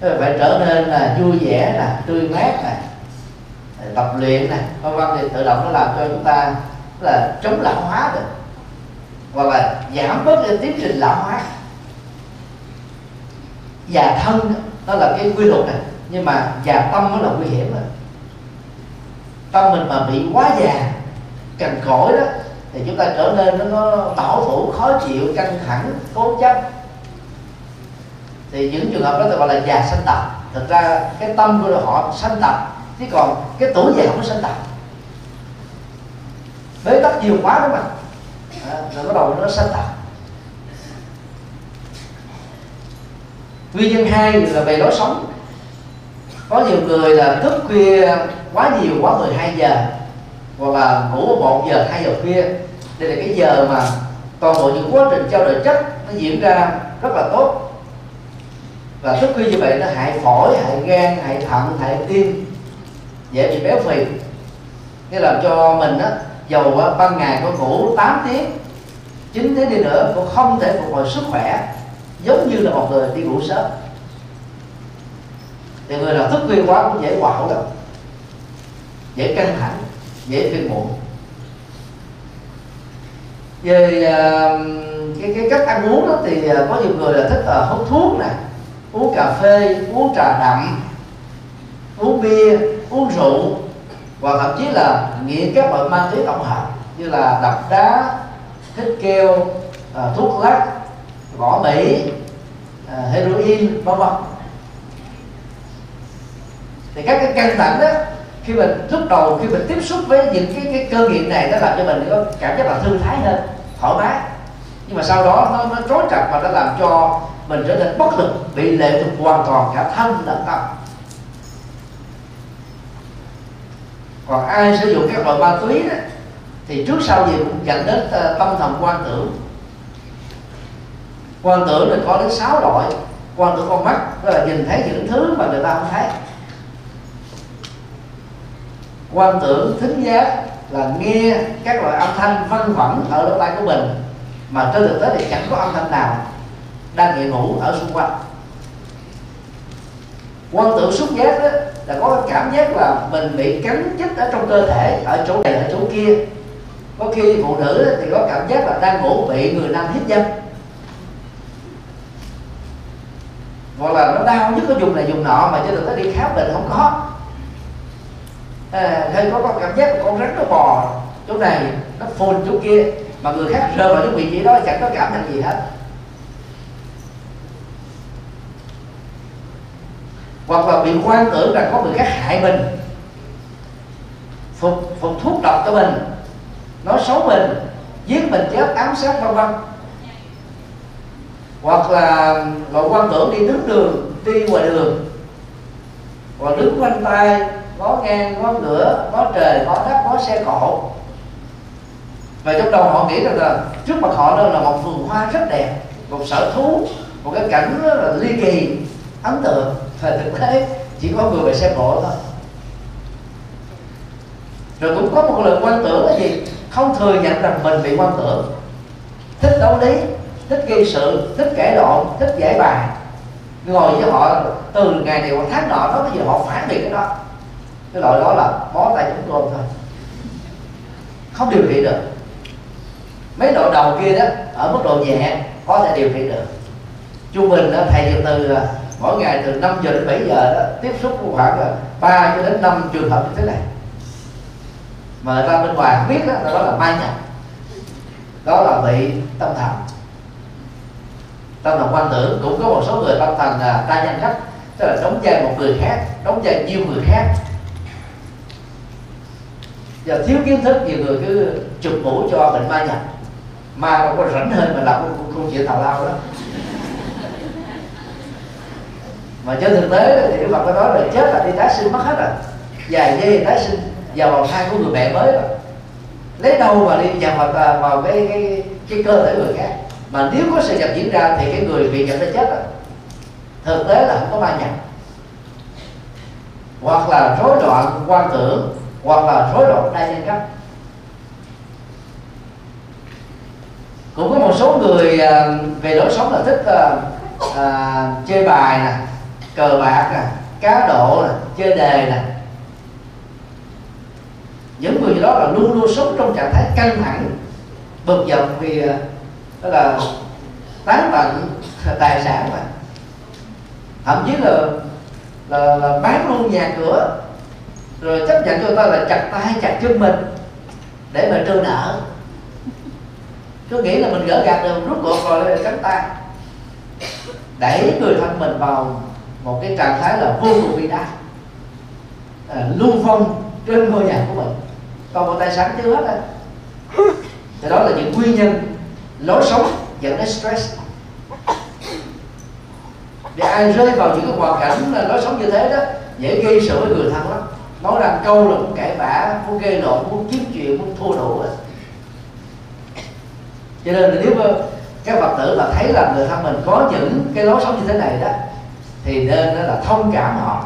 A: Phải trở nên là vui vẻ nè tươi mát nè à, tập luyện nè vân vân. Thì tự động nó làm cho chúng ta là chống lão hóa được hoặc là giảm bớt cái tiến trình lão hóa. Già thân đó là cái quy luật này nhưng mà già tâm nó là nguy hiểm rồi tâm mình mà bị quá già cằn cỗi đó thì chúng ta trở nên nó, nó bảo thủ khó chịu căng thẳng cố chấp thì những trường hợp đó ta gọi là già sanh tập thực ra cái tâm của họ sanh tập chứ còn cái tuổi già không có sanh tập bế tắc nhiều quá đó mà. À, rồi bắt đầu nó sanh tập nguyên nhân hai là về lối sống. Có nhiều người là thức khuya quá nhiều quá 12 giờ hoặc là ngủ một giờ hai giờ khuya. Đây là cái giờ mà toàn bộ những quá trình trao đổi chất nó diễn ra rất là tốt và thức khuya như vậy nó hại phổi hại gan hại thận hại tim. Dễ bị béo phì. Nên làm cho mình á dầu á, ban ngày có ngủ 8 tiếng 9 tiếng đi nữa cũng không thể phục hồi sức khỏe giống như là một người đi ngủ sớm. Thì người nào thức khuya quá cũng dễ quạo lắm. Dễ căng thẳng dễ phiền muộn. Về uh, cái cái cách ăn uống đó thì uh, có nhiều người là thích uh, hút thuốc nè uống cà phê, uống trà đậm, uống bia, uống rượu và thậm chí là nghiện các loại ma túy tổng hợp như là đập đá thích keo à, thuốc lắc, vỏ mỹ à, heroin, vân vân. Thì các cái căng thẳng đó, khi mình lúc đầu, khi mình tiếp xúc với những cái cái cơ nghiện này, nó làm cho mình có cảm giác là thư thái hơn, thoải mái. Nhưng mà sau đó nó nó trói chặt và nó làm cho mình trở nên bất lực, bị lệ thuộc hoàn toàn cả thân lẫn tâm. Còn ai sử dụng các loại ma túy đó, thì trước sau gì cũng dẫn đến ờ, tâm thần quan tưởng. Quan tưởng là có đến sáu loại quan tưởng con mắt, đó là nhìn thấy những thứ mà người ta không thấy. Quan tưởng thính giác là nghe các loại âm thanh văng vẳng ở lỗ tai của mình, mà trên thực tế thì chẳng có âm thanh nào đang hiện hữu ở xung quanh. Quan tưởng xúc giác đó là có cảm giác là mình bị cắn chích ở trong cơ thể ở chỗ này ở chỗ kia. Có khi phụ nữ thì có cảm giác là đang ngủ bị người nam hiếp dâm. Hoặc là nó đau nhất có dùng này dùng nọ mà cho được tới đi khám bệnh không có. À, hay có có cảm giác là con rắn nó bò chỗ này nó phun chỗ kia mà người khác rơi vào những vị trí đó chẳng có cảm nhận gì hết. Hoặc là bị quan tưởng rằng có người khác hại mình, phục phục thuốc độc cho mình, nói xấu mình, giết mình chết ám sát vân vân. Hoặc là loại quan tưởng đi đứng đường, đi ngoài đường, hoặc đứng quanh tay, ngó ngang, ngó ngửa, ngó trời, ngó đất ngó xe cộ. Và trong đầu họ nghĩ rằng là trước mặt họ đó là một vườn hoa rất đẹp, một sở thú, một cái cảnh rất là ly kỳ, ấn tượng và thực tế chỉ có người về xe cộ thôi. Rồi cũng có một lần quan tưởng là gì? Không thừa nhận rằng mình bị quan tưởng. Thích đấu lý thích gây sự thích kể lộn thích giải bài. Ngồi với họ từ ngày này qua tháng nọ đó bây giờ họ phản biện cái đó. Cái loại đó là bó tay chúng tôi thôi. Không điều trị được. Mấy độ đầu kia đó ở mức độ nhẹ có thể điều trị được. Trung bình đó, thầy từ à, mỗi ngày từ 5 giờ đến 7 giờ đó tiếp xúc khoảng 3 cho đến 5 trường hợp như thế này. Mà người ta bên ngoài không biết đó, đó là mai nhập. Đó là bị tâm thần. Tâm thần quan tưởng cũng có một số người tâm thần là đa nhân cách tức là đóng vai một người khác đóng vai nhiều người khác. Giờ thiếu kiến thức nhiều người cứ chụp mũ cho bệnh ma nhập. Ma đâu có rảnh hơn mà làm cũng câu chuyện tào lao đó. Mà trên thực tế thì Đức Phật có nói là chết là đi tái sinh mất hết rồi. Dài dây tái sinh vào vòng thai của người mẹ mới rồi. Lấy đâu mà đi nhập vào, à, vào cái, cái cái cơ thể người khác? Mà nếu có sự nhập diễn ra thì cái người bị nhập nó chết rồi. Thực tế là không có ma nhập. Hoặc là rối loạn quan tưởng hoặc là rối loạn đa nhân cách. Cũng có một số người à, về lối sống là thích à, uh, uh, chơi bài nè cờ bạc nè cá độ nè chơi đề nè. Những người đó là luôn luôn sống trong trạng thái căng thẳng bực dọc vì ờ, đó là tán tận tài sản mà. Thậm chí là là, là bán luôn nhà cửa rồi chấp nhận cho ta là chặt tay chặt chân mình để mà trừ nợ. Cứ nghĩ là mình gỡ gạt được rút cuộc rồi lại cánh tay. Đẩy người thân mình vào một cái trạng thái là vô cùng bi đát à, lưu phong trên ngôi nhà của mình. Còn một tài sản chưa hết đó, thì đó là những nguyên nhân lối sống dẫn đến stress. Để ai rơi vào những cái hoàn cảnh lối sống như thế đó dễ gây sự với người thân lắm. Nói rằng câu là muốn cãi vã muốn gây lộn muốn kiếm chuyện muốn thua đủ cho nên là nếu mà các phật tử mà thấy là người thân mình có những cái lối sống như thế này đó thì nên đó là thông cảm họ.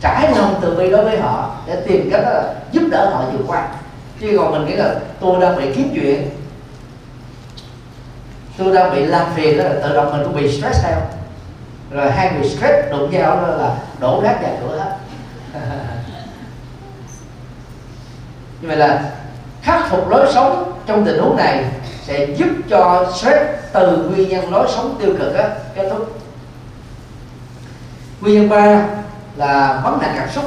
A: Trải lòng từ bi đối với họ để tìm cách đó là giúp đỡ họ vượt qua chứ còn mình nghĩ là tôi đang bị kiếm chuyện, tôi đang bị làm phiền đó là tự động mình cũng bị stress theo. Rồi hai người stress đụng nhau đó là đổ rác nhà cửa hết. Như vậy là khắc phục lối sống trong tình huống này sẽ giúp cho stress từ nguyên nhân lối sống tiêu cực á kết thúc nguyên nhân ba là vấn nạn cảm xúc.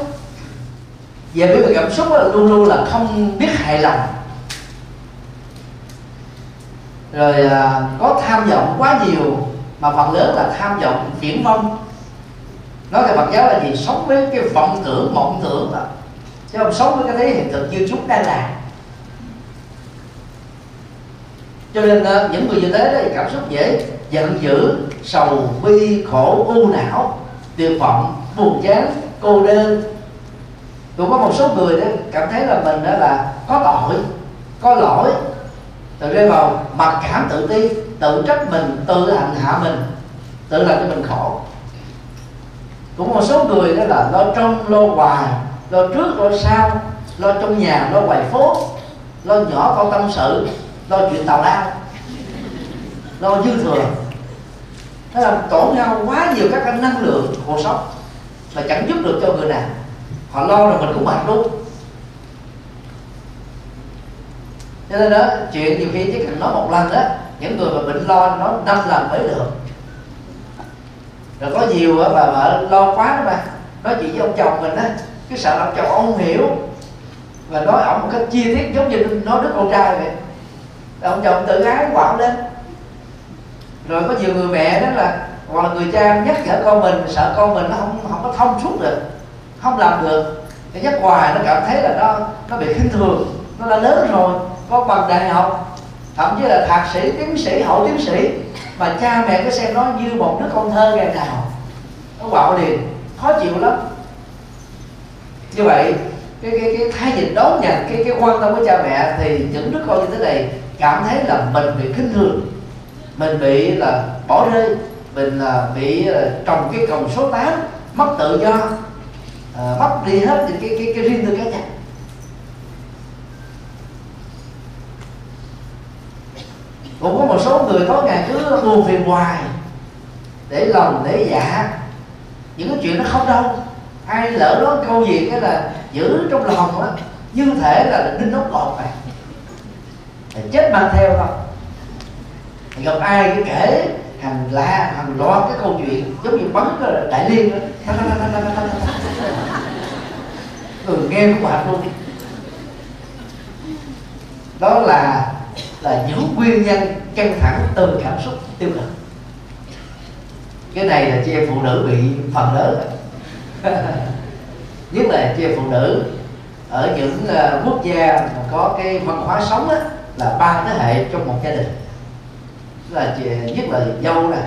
A: Về biểu hiện cảm xúc là luôn luôn là không biết hài lòng. Rồi à, có tham vọng quá nhiều mà phần lớn là tham vọng viễn vông. Nói theo Phật giáo là gì? Sống với cái vọng tưởng mộng tưởng đó chứ không sống với cái thế hiện thực như chúng đang làm cho nên à, những người như thế đó cảm xúc dễ giận dữ sầu bi khổ u não tuyệt vọng, buồn chán, cô đơn. Cũng có một số người đó cảm thấy là mình đó là có tội có lỗi. Tự rơi vào mặc cảm tự ti, tự trách mình, tự hành hạ mình, tự làm cho mình khổ. Cũng một số người đó là lo trong, lo ngoài, lo trước, lo sau, lo trong nhà, lo ngoài phố, lo nhỏ con tâm sự, lo chuyện tào lao, lo dư thừa nó làm tổn hao quá nhiều các cái năng lượng cuộc sống mà chẳng giúp được cho người nào. Họ lo rồi mình cũng mệt luôn. Cho nên đó, chuyện nhiều khi chỉ cần nói một lần đó những người mà bệnh lo nó năm lần mới được rồi có nhiều bà vợ lo quá đó mà. Nói chuyện với ông chồng mình á, cái sợ ông chồng ông hiểu. Và nói ông một cách chi tiết giống như nói đứa con trai vậy. Ông chồng tự ái quạo lên rồi có nhiều người mẹ đó là, hoặc là người cha nhắc nhở con mình sợ con mình nó không không có thông suốt được, không làm được. Cái nhắc hoài nó cảm thấy là nó nó bị khinh thường, nó đã lớn rồi. Có bằng đại học, thậm chí là thạc sĩ, tiến sĩ, hậu tiến sĩ, mà cha mẹ cứ xem nó như một đứa con thơ ngày nào. Nó quạo liền, khó chịu lắm. Như vậy, cái cái cái thái nhìn đón nhận, cái cái quan tâm của cha mẹ thì những đứa con như thế này cảm thấy là mình bị khinh thường mình bị là bỏ rơi mình là bị là trồng cái còng số 8 mất tự do à, mất đi hết những cái cái cái riêng tư cá nhân. Cũng có một số người có ngày cứ buồn phiền hoài để lòng để dạ. Những cái chuyện nó không đâu. Ai lỡ nói câu gì cái là giữ trong lòng á như thể là đinh đóng cột này chết mang theo thôi gặp ai cứ kể hàng la hàng loạt cái câu chuyện giống như bắn cái đại liên đó. Người ừ, nghe cũng hạnh luôn. Đó là là những nguyên nhân căng thẳng từ cảm xúc tiêu cực. Cái này là chị em phụ nữ bị phần lớn nhất là chị em phụ nữ ở những ờ, quốc gia mà có cái văn hóa sống á, là ba thế hệ trong một gia đình là chị, nhất là dâu nè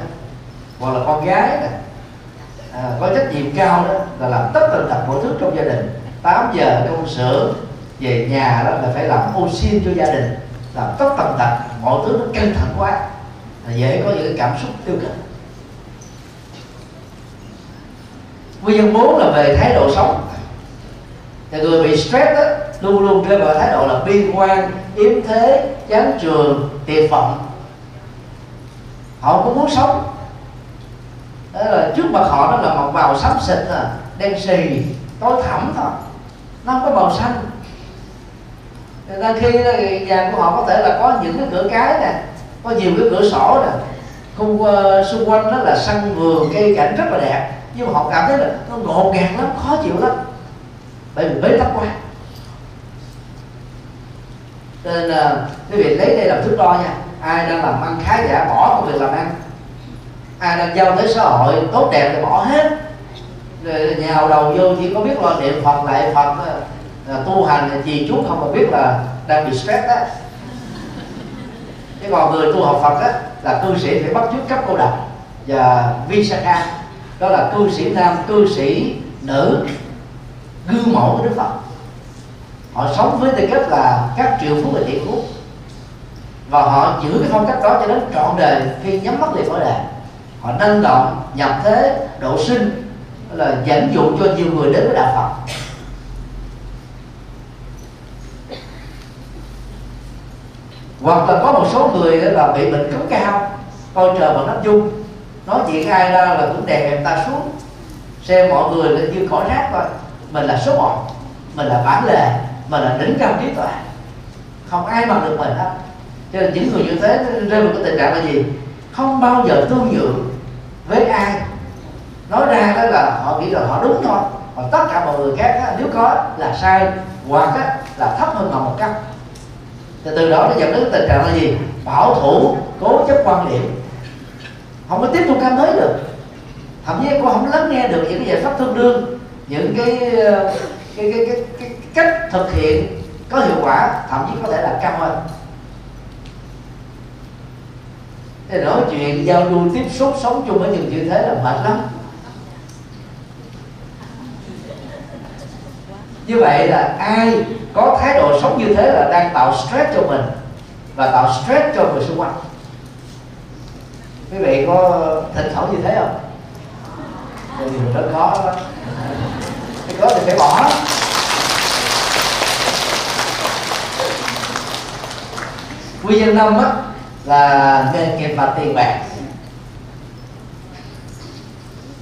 A: hoặc là con gái nè. À, có trách nhiệm cao đó là làm tất tần tật mọi thứ trong gia đình. 8 giờ công sở về nhà đó là phải làm ô xin cho gia đình. Làm tất tần tật mọi thứ nó căng thẳng quá. Là dễ có những cảm xúc tiêu cực. Nguyên nhân bốn là về thái độ sống. Thì người bị stress đó, luôn luôn rơi vào thái độ là bi quan yếm thế chán trường tiệt vọng họ cũng muốn sống. Đó là trước mặt họ đó là một màu xám xịt à đen xì tối thẳm thôi. Nó không có màu xanh. Nên khi nhà của họ có thể là có những cái cửa cái nè có nhiều cái cửa sổ nè. Không uh, xung quanh đó là sân vườn cây cảnh rất là đẹp. Nhưng mà họ cảm thấy là nó ngột ngạt lắm khó chịu lắm. Bởi vì bế tắc quá. Nên uh, quý vị lấy đây làm thước đo nha ai đang làm ăn khá giả bỏ công việc làm ăn. Ai đang giao tới xã hội tốt đẹp thì bỏ hết. Rồi nhào đầu vô chỉ có biết lo niệm phật, lại phật là tu hành gì chút không mà biết là đang bị stress đó. Chứ còn người tu học phật á, là cư sĩ phải bắt chước cấp cô độc và visakha đó là cư sĩ nam, cư sĩ nữ, gương mẫu của đức phật. Họ sống với tư cách là các triệu phú và tỷ phú và họ giữ cái phong cách đó cho đến trọn đời khi nhắm mắt liền khỏi đề họ năng động, nhập thế, độ sinh là dẫn dụ cho nhiều người đến với đạo phật. Hoặc là có một số người là bị bệnh cấm cao, coi trời bằng nắp dung. Nói chuyện ai ra là cũng đè người ta xuống, xem mọi người là như cỏ rác thôi. Mình là số một, mình là bản lề, mình là đỉnh cao trí tuệ. Không ai bằng được mình hết cho nên những người như thế rơi vào cái tình trạng là gì? Không bao giờ thương nhượng với ai. Nói ra đó là họ nghĩ là họ đúng thôi còn tất cả mọi người khác nếu có là sai hoặc là thấp hơn họ một cấp. Thì từ đó nó dẫn đến tình trạng là gì? Bảo thủ cố chấp quan điểm. Không có tiếp tục cam mới được. Thậm chí cô không lắng nghe được những cái giải pháp tương đương những ờ, cái cái, cái, cái, cái cách thực hiện có hiệu quả thậm chí có thể là cao hơn. Thế nói chuyện giao lưu tiếp xúc sống chung với những như thế là mệt lắm. Như vậy là ai có thái độ sống như thế là đang tạo stress cho mình và tạo stress cho người xung quanh. Quý vị có thỉnh thoảng như thế không? Thì rất khó đó. Cái có thì phải bỏ. Nguyên nhân năm á là nghề nghiệp và tiền bạc.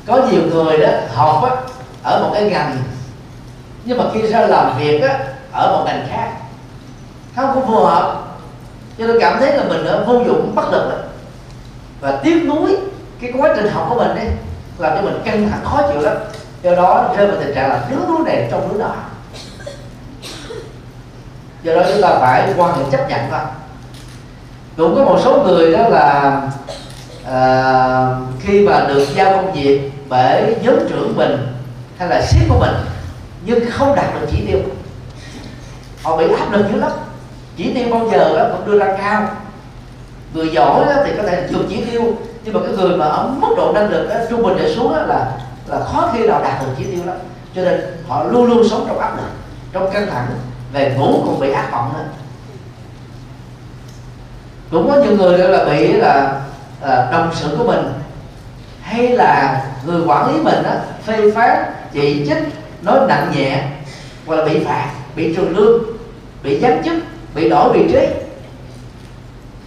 A: Có nhiều người đó học á ở một cái ngành, nhưng mà khi ra làm việc á, ở một ngành khác, không có phù hợp. Cho nên cảm thấy là mình ở vô dụng, bất lực đó. và tiếc nuối cái quá trình học của mình đi làm cho mình căng thẳng, khó chịu lắm. Do đó rơi vào tình trạng là đứng núi này trong núi đó do đó chúng ta phải quan hệ chấp nhận thôi cũng có một số người đó là à, khi mà được giao công việc bởi nhóm trưởng mình hay là sếp của mình nhưng không đạt được chỉ tiêu. Họ bị áp lực dữ lắm. Chỉ tiêu bao giờ đó cũng đưa ra cao. Người giỏi đó thì có thể vượt chỉ tiêu nhưng mà cái người mà ở mức độ năng lực đó, trung bình trở xuống đó là là khó khi nào đạt được chỉ tiêu lắm. Cho nên họ luôn luôn sống trong áp lực trong căng thẳng về ngủ cũng bị ác mộng nữa cũng có những người là bị là à, đồng sự của mình hay là người quản lý mình á phê phán chỉ trích nói nặng nhẹ hoặc là bị phạt bị trừ lương bị giáng chức bị đổi vị trí.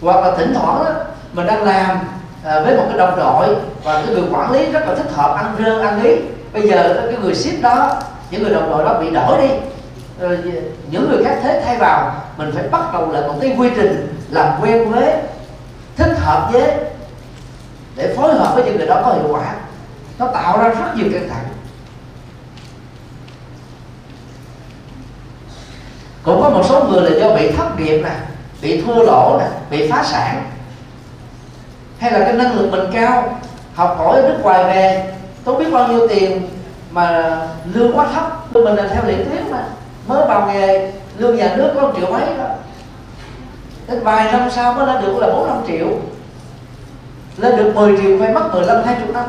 A: Hoặc là thỉnh thoảng đó, mình đang làm à, với một cái đồng đội và cái người quản lý rất là thích hợp ăn rơ ăn ý. Bây giờ cái người ship đó những người đồng đội đó bị đổi đi rồi những người khác thế thay vào mình phải bắt đầu lại một cái quy trình làm quen với, thích hợp với, để phối hợp với những người đó có hiệu quả. Nó tạo ra rất nhiều căng thẳng. Cũng có một số người là do bị thất nghiệp nè, bị thua lỗ nè, bị phá sản. Hay là cái năng lực mình cao, học hỏi ở nước ngoài về tôi biết bao nhiêu tiền mà lương quá thấp. Mình là theo lý thuyết mà. Mới vào nghề, lương nhà nước có một triệu mấy đó đến vài năm sau mới lên được là bốn năm triệu. Lên được 10 triệu phải mất 15 20 năm.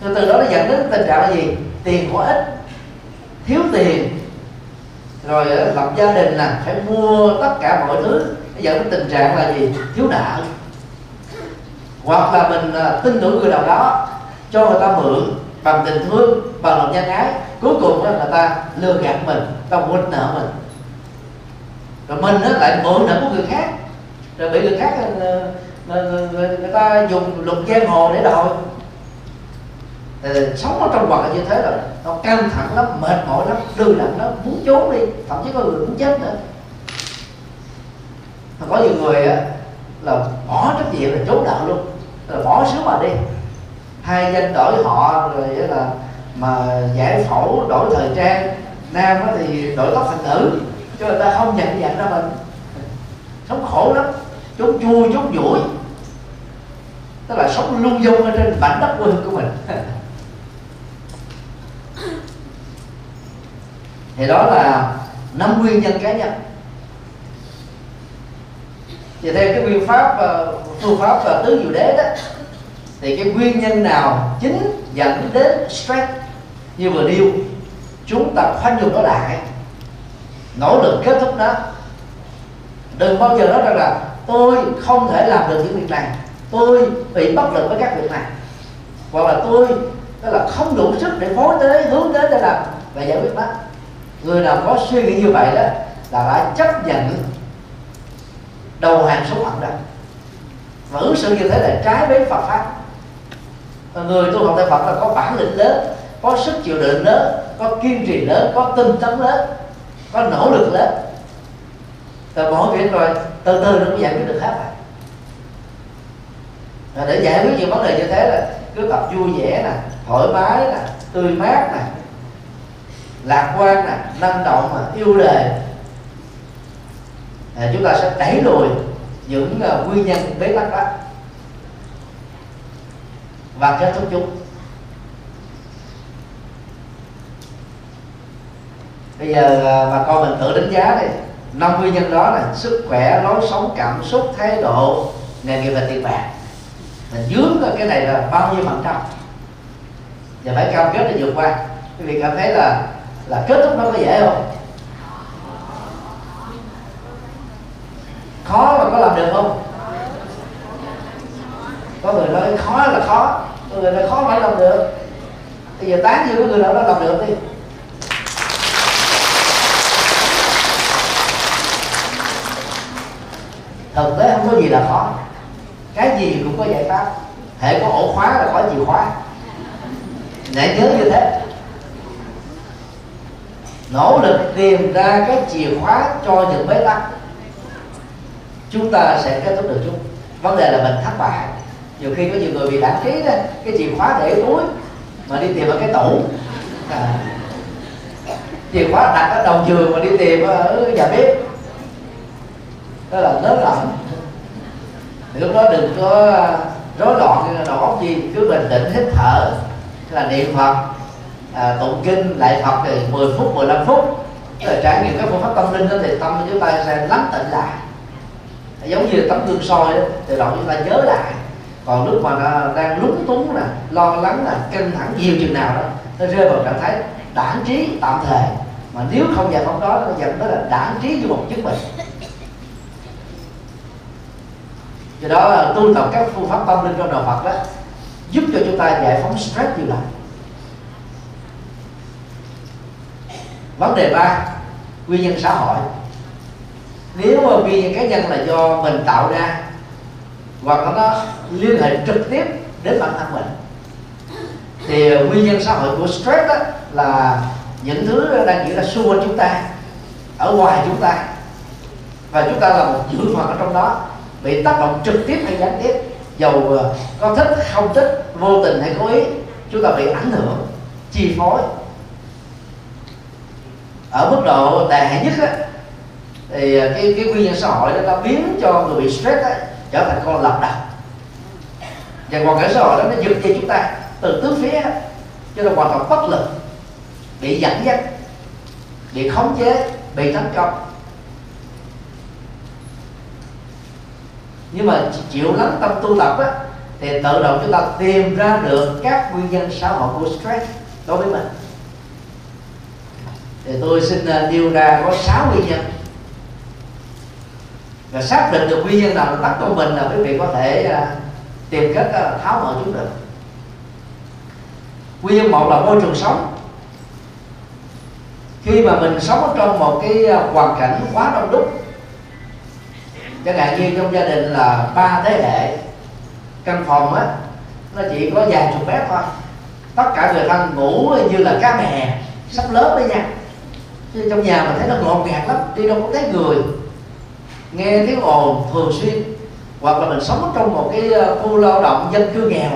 A: Từ từ đó nó dẫn đến tình trạng là gì? Tiền có ít, thiếu tiền. Rồi ờ, lập gia đình là phải mua tất cả mọi thứ. Nó dẫn đến tình trạng là gì? Thiếu nợ. Hoặc là mình ờ, tin tưởng người nào đó, cho người ta mượn bằng tình thương, bằng lòng nhân ái. Cuối cùng là người ta lừa gạt mình, ta quên nợ mình rồi mình nó lại mượn nợ của người khác. Rồi bị người khác người, người, người, người ta dùng luật giang hồ để đòi. Thì sống ở trong quần như thế rồi nó căng thẳng lắm mệt mỏi lắm lười lặng lắm muốn trốn đi thậm chí có người muốn chết nữa. Có nhiều người á là bỏ trách nhiệm là trốn đạo luôn là bỏ xứ mà đi. Hai danh đổi họ rồi là mà giải phẫu đổi thời trang nam thì đổi tóc thành nữ cho người ta không nhận dạng ra mình sống khổ lắm chốn chui chốn dũi tức là sống lung dung ở trên bản đất quê hương của mình. Thì đó là năm nguyên nhân cá nhân. Thì theo cái nguyên pháp ờ, phương pháp và tứ diệu đế đó, thì cái nguyên nhân nào chính dẫn đến stress? Như vừa nêu, chúng ta khoanh dùng nó lại nỗ lực kết thúc đó. Đừng bao giờ nói rằng là tôi không thể làm được những việc này. Tôi bị bất lực với các việc này. Hoặc là tôi, tức là không đủ sức để phối tới hướng đến để làm. Và giải quyết đó người nào có suy nghĩ như vậy đó, là đã chấp nhận đầu hàng số phận đó. Và ứng xử như thế là trái với Phật pháp. Và người tu học theo Phật là có bản lĩnh lớn, có sức chịu đựng lớn, có kiên trì lớn, có tinh tấn lớn có nỗ lực lớn. Rồi mỗi việc rồi từ từ nó mới giải quyết được hết rồi. Để giải quyết những vấn đề như thế là cứ tập vui vẻ nè thoải mái nè tươi mát nè lạc quan nè năng động mà yêu đời. À, chúng ta sẽ đẩy lùi những uh, nguyên nhân bế tắc đó. Và kết thúc chúng bây giờ à, bà con mình tự đánh giá đi năm nguyên nhân đó là sức khỏe, lối sống, cảm xúc, thái độ, nghề nghiệp và tiền bạc. Mình dướng cái này là bao nhiêu phần trăm. Và phải cam kết để vượt qua. Quý vị cảm thấy là là kết thúc nó có dễ không? Khó mà có làm được không? Có người nói khó là khó, có người nói khó phải làm được. Bây giờ tán như có người nào đó làm được đi. Thực tế không có gì là khó. Cái gì cũng có giải pháp. Hệ có ổ khóa là có chìa khóa. Để nhớ như thế. Nỗ lực tìm ra cái chìa khóa cho những bế tắc. Chúng ta sẽ kết thúc được chúng vấn đề là mình thất bại. Nhiều khi có nhiều người bị lãng trí đó. Cái chìa khóa để túi mà đi tìm ở cái tủ. À, chìa khóa đặt ở đầu giường mà đi tìm ở nhà bếp đó là lớn thì lúc đó đừng có à, rối loạn đầu óc gì cứ bình tĩnh hít thở. Là niệm phật à, tụng kinh lại phật thì 10 phút 15 phút. Là trải nghiệm các phương pháp tâm linh đó thì tâm của chúng ta sẽ lắng tịnh lại. Giống như tấm gương soi đó từ đầu chúng ta nhớ lại. Còn lúc mà nó đang lúng túng nè lo lắng là căng thẳng nhiều chừng nào đó nó rơi vào trạng thái đản trí tạm thời. Mà nếu không giải phóng đó nó dẫn tới là đản trí như một chứng bệnh. Do đó tu tập các phương pháp tâm linh trong đạo Phật đó, giúp cho chúng ta giải phóng stress như lắm vấn đề ba, nguyên nhân xã hội. Nếu mà nguyên nhân cá nhân là do mình tạo ra, hoặc là nó liên hệ trực tiếp đến bản thân mình, thì nguyên nhân xã hội của stress đó là những thứ đang diễn ra xung quanh chúng ta, ở ngoài chúng ta. Và chúng ta là một dự phần ở trong đó bị tác động trực tiếp hay gián tiếp dầu ờ, có thích không thích vô tình hay cố ý chúng ta bị ảnh hưởng chi phối. Ở mức độ tệ nhất á, thì ờ, cái cái nguyên nhân xã hội đó nó biến cho người bị stress á, trở thành con lập đầu và hoàn cảnh xã hội đó nó giật cho chúng ta từ tứ phía cho nên hoàn toàn bất lực bị dẫn dắt bị khống chế bị tấn công nhưng mà chịu lắng tâm tu tập á, thì tự động chúng ta tìm ra được các nguyên nhân xã hội của stress đối với mình. Thì tôi xin à, nêu ra có 6 nguyên nhân. Và xác định được nguyên nhân nào tác động mình là quý vị có thể à, tìm cách à, tháo mở chúng được. Nguyên nhân một là môi trường sống. Khi mà mình sống ở trong một cái hoàn cảnh quá đông đúc chẳng hạn như trong gia đình là ba thế hệ. Căn phòng á nó chỉ có vài chục mét thôi. Tất cả người thân ngủ như là cá mè sắp lớn đấy nha. Chứ trong nhà mình thấy nó ngột ngạt lắm đi đâu cũng thấy người. Nghe tiếng ồn thường xuyên hoặc là mình sống trong một cái ờ, khu lao động dân cư nghèo.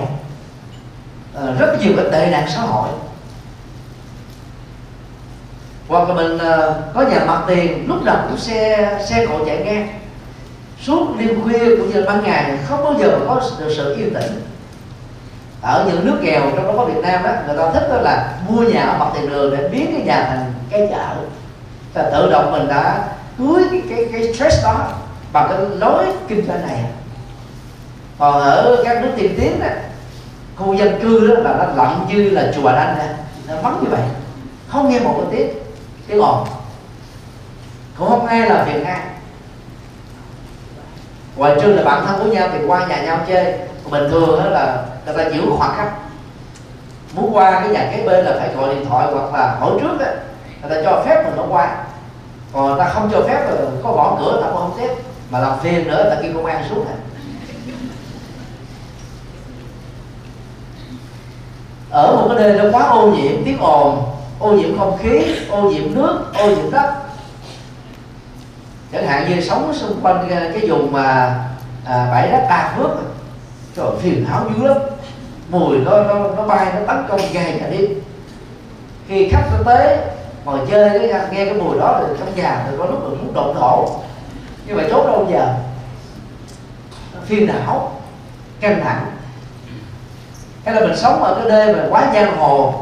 A: À, rất nhiều cái tệ nạn xã hội. Hoặc là mình à, có nhà mặt tiền lúc nào cũng xe xe cộ chạy ngang suốt đêm khuya cũng như ban ngày không bao giờ có được sự yên tĩnh. Ở những nước nghèo trong đó có Việt Nam đó người ta thích đó là mua nhà ở mặt tiền đường để biến cái nhà thành cái chợ. Và tự động mình đã cưới cái cái, cái stress đó bằng cái lối kinh doanh này. Còn ở các nước tiên tiến đó, khu dân cư đó là nó lặng như là chùa đanh nè nó vắng như vậy. Không nghe một cái tiếng tiếng ồn. Cũng không ai là việt nam ngoài trừ là bạn thân của nhau thì qua nhà nhau chơi. Bình thường đó là người ta giữ khoảng cách. Muốn qua cái nhà kế bên là phải gọi điện thoại hoặc là hỏi trước đó người ta cho phép mình nó qua. Còn người ta không cho phép rồi có bỏ cửa, ta cũng không tiếp mà làm phiền nữa, ta kêu công an xuống này ở một cái nơi nó quá ô nhiễm, tiếng ồn, ô nhiễm không khí, ô nhiễm nước, ô nhiễm đất chẳng hạn như sống xung quanh ờ, cái vùng mà à, bãi đất đa phước rồi phiền não dữ lắm. Mùi nó nó nó bay nó tấn công ngày cả đêm. Khi khách nó tới ngồi chơi cái à, nghe cái mùi đó thì trong nhà thì có lúc là muốn động thổ như vậy trốn đâu giờ? Phiền não căng thẳng. Hay là mình sống ở cái nơi mà quá giang hồ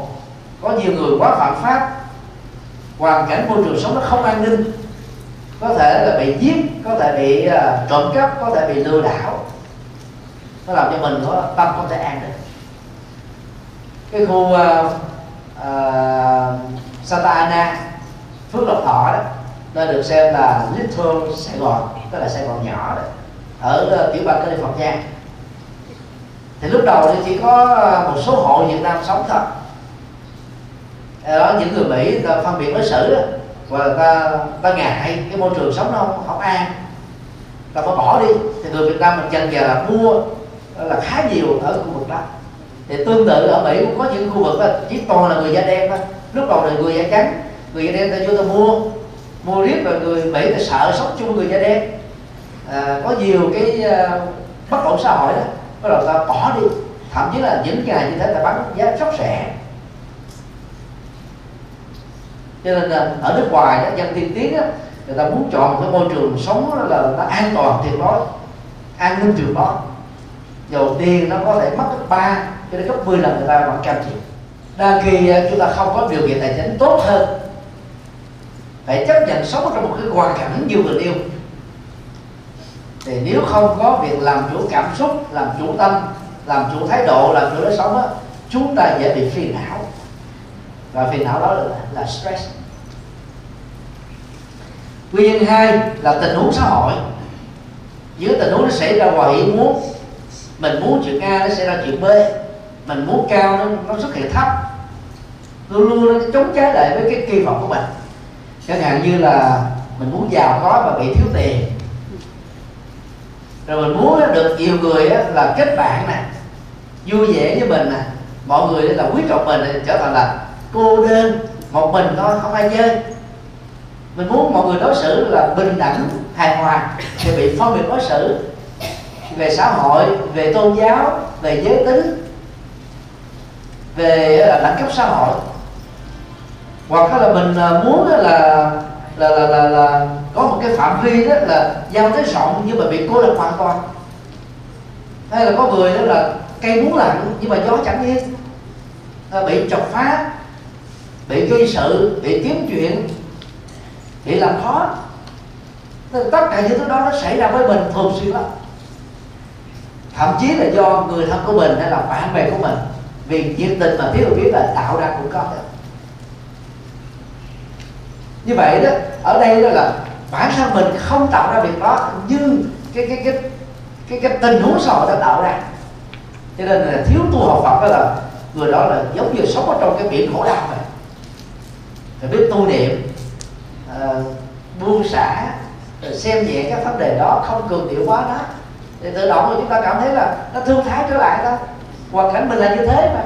A: có nhiều người quá phạm pháp hoàn cảnh môi trường sống nó không an ninh có thể là bị giết có thể bị uh, trộm cắp có thể bị lừa đảo. Nó làm cho mình có tâm không thể an được. Cái khu uh, uh, Santa Ana Phước Lộc Thọ đó nơi được xem là Little Sài Gòn tức là Sài Gòn nhỏ đó ở uh, tiểu bang California. Thì lúc đầu thì chỉ có một số hộ Việt Nam sống thôi. Đó những người Mỹ phân biệt đối xử đó và ta ta ngại cái môi trường sống nó không, không an. Ta phải bỏ đi. Thì người Việt Nam mình dần dần là mua là khá nhiều ở khu vực đó. Thì tương tự ở Mỹ cũng có những khu vực đó chỉ toàn là người da đen thôi. Lúc đầu là người da trắng người da đen ta vô ta mua. Mua riết rồi người Mỹ ta sợ sống chung người da đen. À, có nhiều cái uh, bất ổn xã hội đó. Bắt đầu ta bỏ đi. Thậm chí là những ngày như thế ta bán giá rất rẻ cho nên là ở nước ngoài đó, dân tiên tiến đó, người ta muốn chọn một cái môi trường sống là nó an toàn tuyệt đối an ninh tuyệt đối. Dầu tiền nó có thể mất gấp ba cho đến gấp 10 lần người ta vẫn cam chịu đang khi chúng ta không có điều kiện tài chính tốt hơn phải chấp nhận sống trong một cái hoàn cảnh nhiều người yêu. Thì nếu không có việc làm chủ cảm xúc làm chủ tâm làm chủ thái độ làm chủ lối sống đó, chúng ta dễ bị phiền não và phiền não đó là, là stress. Nguyên nhân hai là tình huống xã hội. Những tình huống nó xảy ra ngoài ý muốn mình muốn chuyện a nó xảy ra chuyện b mình muốn cao nó, nó xuất hiện thấp luôn luôn nó chống trái lại với cái kỳ vọng của mình. Chẳng hạn như là mình muốn giàu có và bị thiếu tiền. Rồi mình muốn được nhiều người là kết bạn nè vui vẻ với mình nè mọi người là quý trọng mình trở thành là cô đơn một mình thôi không ai chơi. Mình muốn mọi người đối xử là bình đẳng hài hòa thì bị phân biệt đối xử về xã hội về tôn giáo về giới tính về là đẳng cấp xã hội. Hoặc là mình ờ, muốn là là là là, là có một cái phạm vi đó là giao tới rộng nhưng mà bị cô lập hoàn toàn. Hay là có người đó là cây muốn lặng nhưng mà gió chẳng yên ờ, bị chọc phá bị gây sự bị kiếm chuyện bị làm khó. Tất cả những thứ đó nó xảy ra với mình thường xuyên lắm. Thậm chí là do người thân của mình hay là bạn bè của mình. Vì nhiệt tình mà thiếu biết là tạo ra cũng có được như vậy đó, ở đây đó là bản thân mình không tạo ra việc đó, nhưng cái cái cái cái cái tình huống xã hội đã tạo ra. Cho nên là thiếu tu học Phật đó là, người đó là giống như sống ở trong cái biển khổ đau này phải biết tu niệm à, buông xả xem nhẹ các vấn đề đó không cường điệu quá đó. Thì tự động rồi chúng ta cảm thấy là nó thương thái trở lại đó. Hoàn cảnh mình là như thế mà.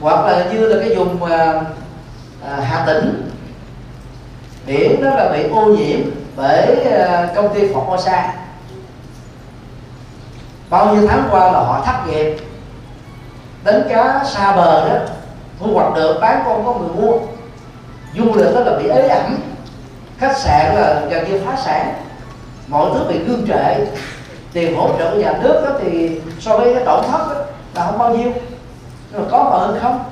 A: Hoặc là như là cái vùng à, Hà Tĩnh. Biển đó là bị ô nhiễm bởi công ty Formosa bao nhiêu tháng qua là họ thất nghiệp đánh cá xa bờ đó thu hoạch được bán con có người mua du lịch đó là bị ế ẩm. Khách sạn là gần như phá sản. Mọi thứ bị cương trệ. Tiền hỗ trợ của nhà nước đó thì so với cái tổn thất đó, là không bao nhiêu. Nhưng mà có mà hơn không?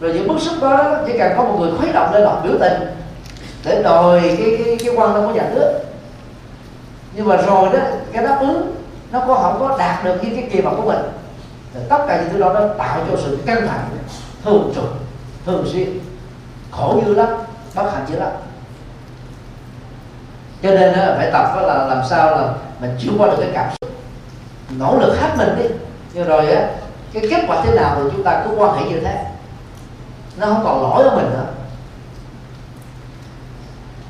A: Rồi những bức xúc đó chỉ cần có một người khuấy động lên họ biểu tình để đòi cái cái, cái quan tâm của nhà nước. Nhưng mà rồi đó cái đáp ứng nó có không có đạt được như cái kỳ vọng của mình thì tất cả những thứ đó nó tạo cho sự căng thẳng thường trực, thường xuyên. Khổ dữ lắm, bất hạnh dữ lắm. Cho nên phải tập là làm sao là mình chịu qua được cái cảm xúc. Nỗ lực hết mình đi. Nhưng rồi á, cái kết quả thế nào thì chúng ta cứ quan hệ như thế. Nó không còn lỗi ở mình nữa.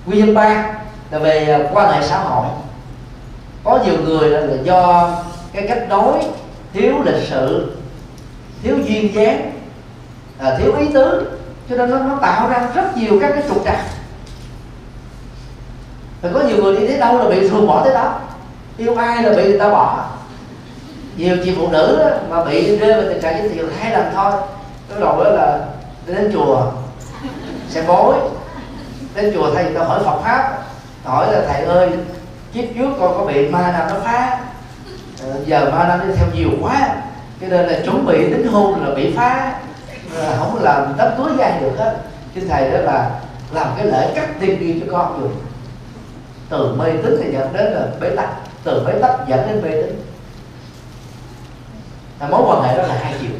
A: Nguyên nhân ba là về à, quan hệ xã hội. Có nhiều người là do cái cách nói thiếu lịch sự thiếu duyên dáng à, thiếu ý tứ. Cho nên nó, nó tạo ra rất nhiều các cái trục trặc. Thì có nhiều người đi tới đâu là bị thường bỏ tới đó. Yêu ai là bị người ta bỏ. Nhiều chị phụ nữ đó, mà bị rơi vào tình trạng giới thiệu hai lần thôi. Cái đầu đó là đến chùa sẽ bối. Đến chùa thầy ta hỏi Phật pháp hỏi là thầy ơi kiếp trước con có bị ma nào nó phá? Ờ, giờ ba năm đi, theo nhiều quá. Cho nên là chuẩn bị đính hôn là bị phá. Là không làm đám cưới gian được hết xin thầy đó là làm cái lễ cắt tiên đi cho con được. Từ mê tín thì dẫn đến là bế tắc. Từ bế tắc dẫn đến mê tín. Là mối quan hệ đó là hai chiều.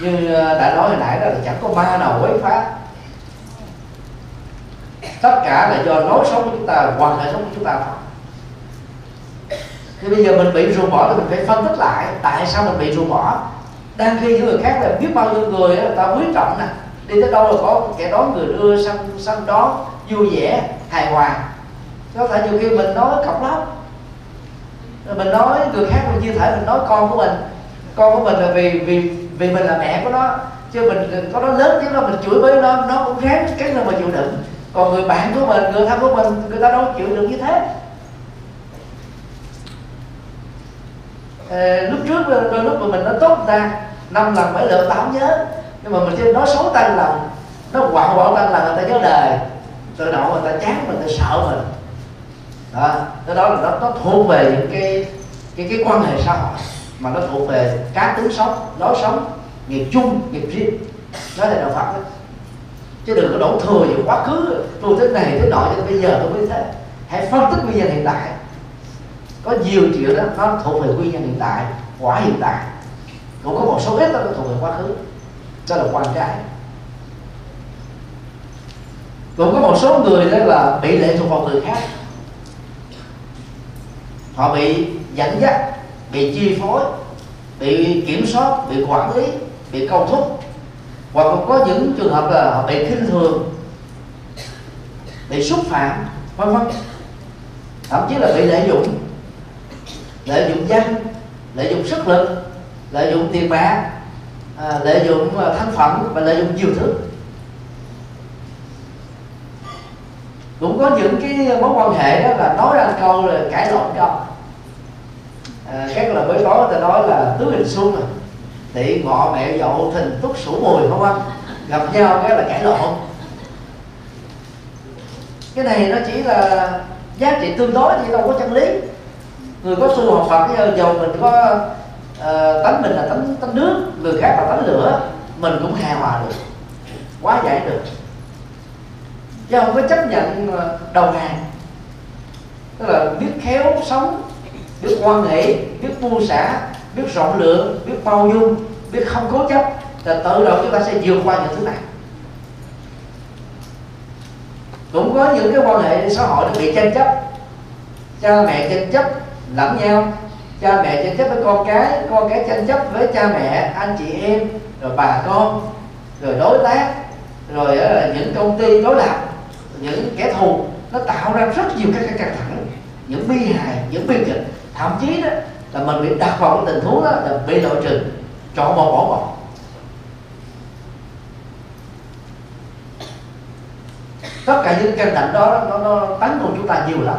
A: Như ờ, đã nói hồi nãy đó là chẳng có ma nào quấy phá. Tất cả là do lối sống của chúng ta, hoàn hệ sống của chúng ta thôi thì bây giờ mình bị ruồng bỏ thì mình phải phân tích lại tại sao mình bị ruồng bỏ. Đang khi những người khác là biết bao nhiêu người người ta quý trọng nè. Đi tới đâu là có kẻ đó người đưa sang sang đó vui vẻ, hài hòa. Có thể nhiều khi mình nói cọc lắm mình nói người khác mình như thể mình nói con của mình. Con của mình là vì vì vì mình là mẹ của nó. Chứ mình có nó lớn tiếng nó mình chửi với nó nó cũng ráng cái nào mà chịu đựng. Còn người bạn của mình, người thân của mình, người ta đâu chịu đựng như thế. Ờ, lúc trước ờ, đôi lúc mà mình nói tốt người ta năm lần mấy lượt ta không nhớ. Nhưng mà mình chỉ nói xấu tăng lần. Nó quạo quạo tăng lần người ta nhớ đời tự động người ta chán mình ta sợ mình. Đó. Cái đó là nó, nó thuộc về những cái cái cái quan hệ xã hội. Mà nó thuộc về cá tính sống lối sống nghiệp chung nghiệp riêng. Đó là đạo phật đó. Chứ đừng có đổ thừa về quá khứ tôi thế này thế nọ cho bây giờ tôi mới thế hãy phân tích nguyên nhân hiện tại có nhiều chuyện đó, nó thuộc về nguyên nhân hiện tại, quả hiện tại. Cũng có một số ít đó nó thuộc về quá khứ đó là quan trái. Cũng có một số người đó là bị lệ thuộc vào người khác. Họ bị dẫn dắt, bị chi phối, bị kiểm soát, bị quản lý, bị câu thúc. Hoặc còn có những trường hợp là họ bị khinh thường, bị xúc phạm, vân vân. Thậm chí là bị lợi dụng lợi dụng danh lợi dụng sức lực lợi dụng tiền bạc à, lợi dụng à, thân phận và lợi dụng nhiều thứ. Cũng có những cái mối quan hệ đó là nói ra câu là cãi lộn câu à, các là mới có người ta nói là tứ hình xuân à. Tị ngọ mẹ dậu thìn túc sủ mùi không anh gặp nhau cái là cãi lộn. Cái này nó chỉ là giá trị tương đối chứ đâu có chân lý người có tu học Phật dầu mình có uh, tánh mình là tánh tánh nước người khác là tánh lửa mình cũng hài hòa được quá giải được. Chứ không có chấp nhận ờ, đầu hàng. Tức là biết khéo sống biết quan hệ biết buông xả biết rộng lượng biết bao dung biết không cố chấp là tự động chúng ta sẽ vượt qua những thứ này. Cũng có những cái quan hệ xã hội nó bị tranh chấp. Cha mẹ tranh chấp lẫn nhau. Cha mẹ tranh chấp với con cái con cái tranh chấp với cha mẹ anh chị em rồi bà con rồi đối tác rồi là những công ty đối lập những kẻ thù. Nó tạo ra rất nhiều các cái căng thẳng những bi hài những bi kịch. Thậm chí đó là mình bị đặt vào cái tình huống đó là bị loại trừ chọn một bỏ một tất cả những căn bệnh đó nó, nó tấn công chúng ta nhiều lắm.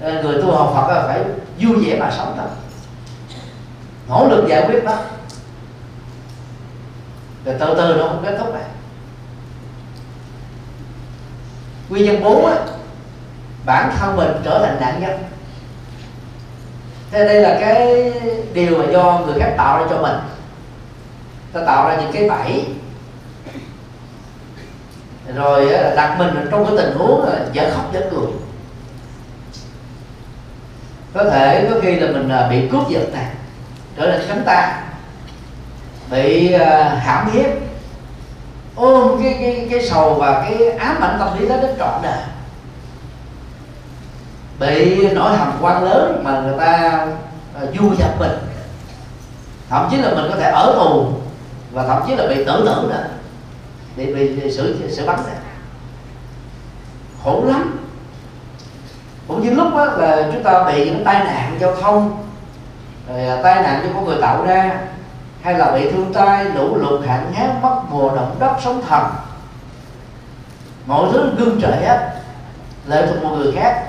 A: Ờ, người tu học Phật là phải vui vẻ mà sống thôi nỗ lực giải quyết đó rồi từ từ nó không kết thúc này nguyên nhân bốn á, bản thân mình trở thành nạn nhân. Thế đây là cái điều mà do người khác tạo ra cho mình. Ta tạo ra những cái bẫy. Rồi đặt mình trong cái tình huống là dở khóc dở cười có thể có khi là mình à, bị cướp giật này trở nên cánh ta bị à, hãm hiếp, ôm cái cái cái sầu và cái ám ảnh tâm lý đó đến trọn đời. Bị nỗi hầm quan lớn mà người ta à, du dập mình. Thậm chí là mình có thể ở tù và thậm chí là bị tử tử nữa, bị bị xử xử bắn khổ lắm cũng như lúc đó là chúng ta bị những tai nạn giao thông, rồi à, tai nạn do con người tạo ra, hay là bị thương tai, lũ lụt, hạn hán, mất mùa, động đất, sóng thần. Mọi thứ gương trời hết, lệ thuộc một người khác.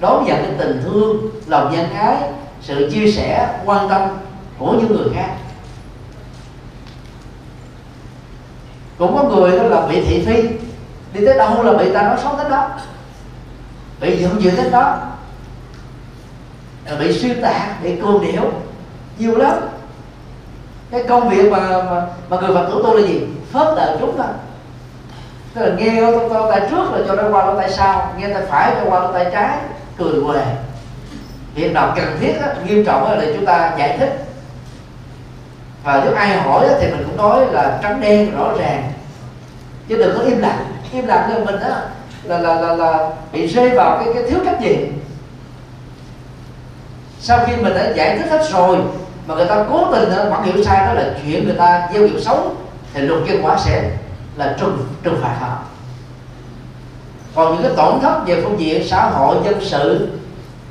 A: Đón nhận cái tình thương, lòng nhân ái, sự chia sẻ, quan tâm của những người khác. Cũng có người đó là bị thị phi, đi tới đâu là bị ta nói xấu tới đó bị giận dữ tới đó. Bị xuyên tạc bị côn điệu. Nhiều lắm. Cái công việc mà mà, mà người phật tử tôi là gì? Phớt lờ chúng thôi tức là nghe lỗ tay trước là cho nó qua lỗ tay sau nghe tay phải cho qua lỗ tay trái cười quề. Hiện nào cần thiết á, nghiêm trọng á, là chúng ta giải thích. Và nếu ai hỏi đó, thì mình cũng nói là trắng đen rõ ràng. Chứ đừng có im lặng. Im lặng là mình đó là là là là bị rơi vào cái cái thiếu trách nhiệm. Sau khi mình đã giải thích hết rồi, mà người ta cố tình mặc hiểu sai, đó là chuyện người ta gieo nghiệp xấu, thì luật nhân quả sẽ là trừng trừng phạt họ. Còn những cái tổn thất về phương diện xã hội, dân sự,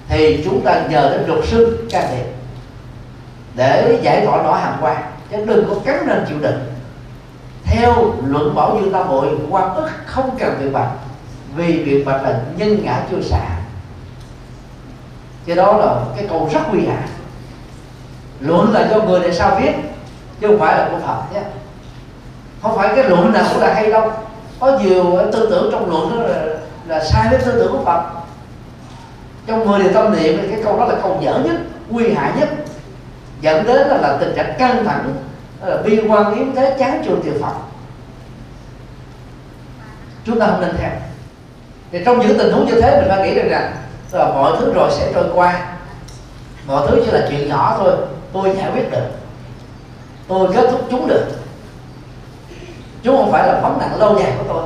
A: thì chúng ta nhờ đến luật sư can thiệp để giải tỏa nỗi hàng quan. Chứ đừng có cắn lên chịu đựng. Theo luận bảo như tam hội quan ức không cần bị bạch vì việc bạch là nhân ngã chưa xả. Cái đó là cái câu rất nguy hại. Luận là do người để sao viết chứ không phải là của phật nhé. Không phải cái luận nào cũng là hay đâu. Có nhiều tư tưởng trong luận đó là, là sai với tư tưởng của phật. Trong mười điều tâm niệm cái câu đó là câu dở nhất nguy hại nhất. Dẫn đến là, là tình trạng căng thẳng là bi quan yếm thế chán chường từ phật. Chúng ta không nên theo thì trong những tình huống như thế mình phải nghĩ rằng rằng là ờ, mọi thứ rồi sẽ trôi qua. Mọi thứ chỉ là chuyện nhỏ thôi. Tôi giải quyết được. Tôi kết thúc chúng được. Chúng không phải là vấn nặng lâu dài của tôi.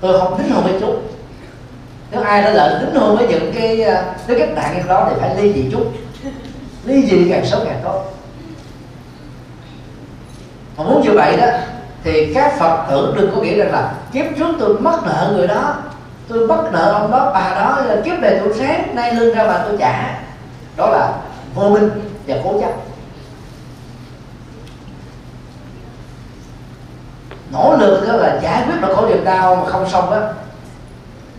A: Tôi không tính hôn với chúng. Nếu ai đã lỡ tính hôn với những cái cái cách nạn như đó thì phải ly dị chúng. Ly dị càng sớm càng tốt. Mà muốn như vậy đó, thì các phật tử đừng có nghĩ rằng là kiếp trước tôi mất nợ người đó tôi bắt nợ ông đó, bà đó là kiếp về tôi sáng nay lương ra bà tôi trả. Đó là vô minh và cố chấp. Nỗ lực đó là giải quyết được khổ niềm đau mà không xong đó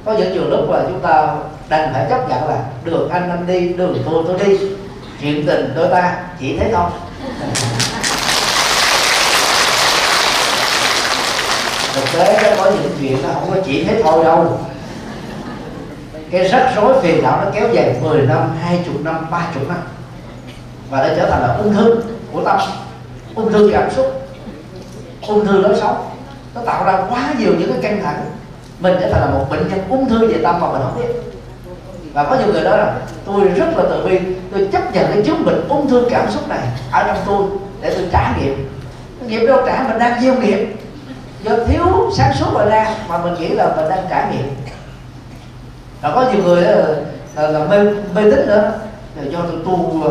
A: có những trường lúc là chúng ta đành phải chấp nhận là đường anh anh đi đường tôi tôi đi. Chuyện tình đôi ta chỉ thế thôi. Thực tế nó có những chuyện nó không có chỉ thế thôi đâu. Cái rắc rối phiền não nó kéo dài 10 năm 20 năm 30 năm. Và nó trở thành là ung thư của tâm. Ung thư cảm xúc. Ung thư lối sống. Nó tạo ra quá nhiều những cái căng thẳng. Mình trở thành là một bệnh nhân ung thư về tâm mà mình không biết. Và có nhiều người nói là tôi rất là tự bi. Tôi chấp nhận cái chứng bệnh ung thư cảm xúc này ở trong tôi để tôi trả nghiệp nghiệp đâu trả, mình đang gieo nghiệp do thiếu sáng suốt mà ra mà mình nghĩ là mình đang trải nghiệm. và có nhiều người là, là, là mê mê tín nữa. Là do tôi tu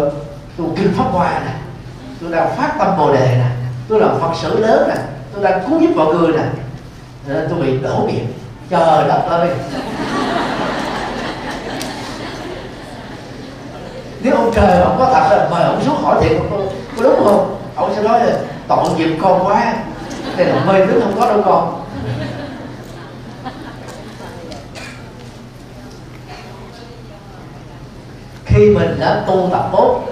A: tu kinh pháp hoa nè tôi đang phát tâm bồ đề nè tôi làm phật sự lớn nè tôi đang cứu giúp mọi người nè. Nên tôi bị đổ nghiệp trời đất ơi nếu ông trời ông có thật là mời ông xuống hỏi thiệt tôi, có đúng không? Ông sẽ nói là tội nghiệp con quá thế là hơi nước không có đâu con. Khi mình đã tu tập tốt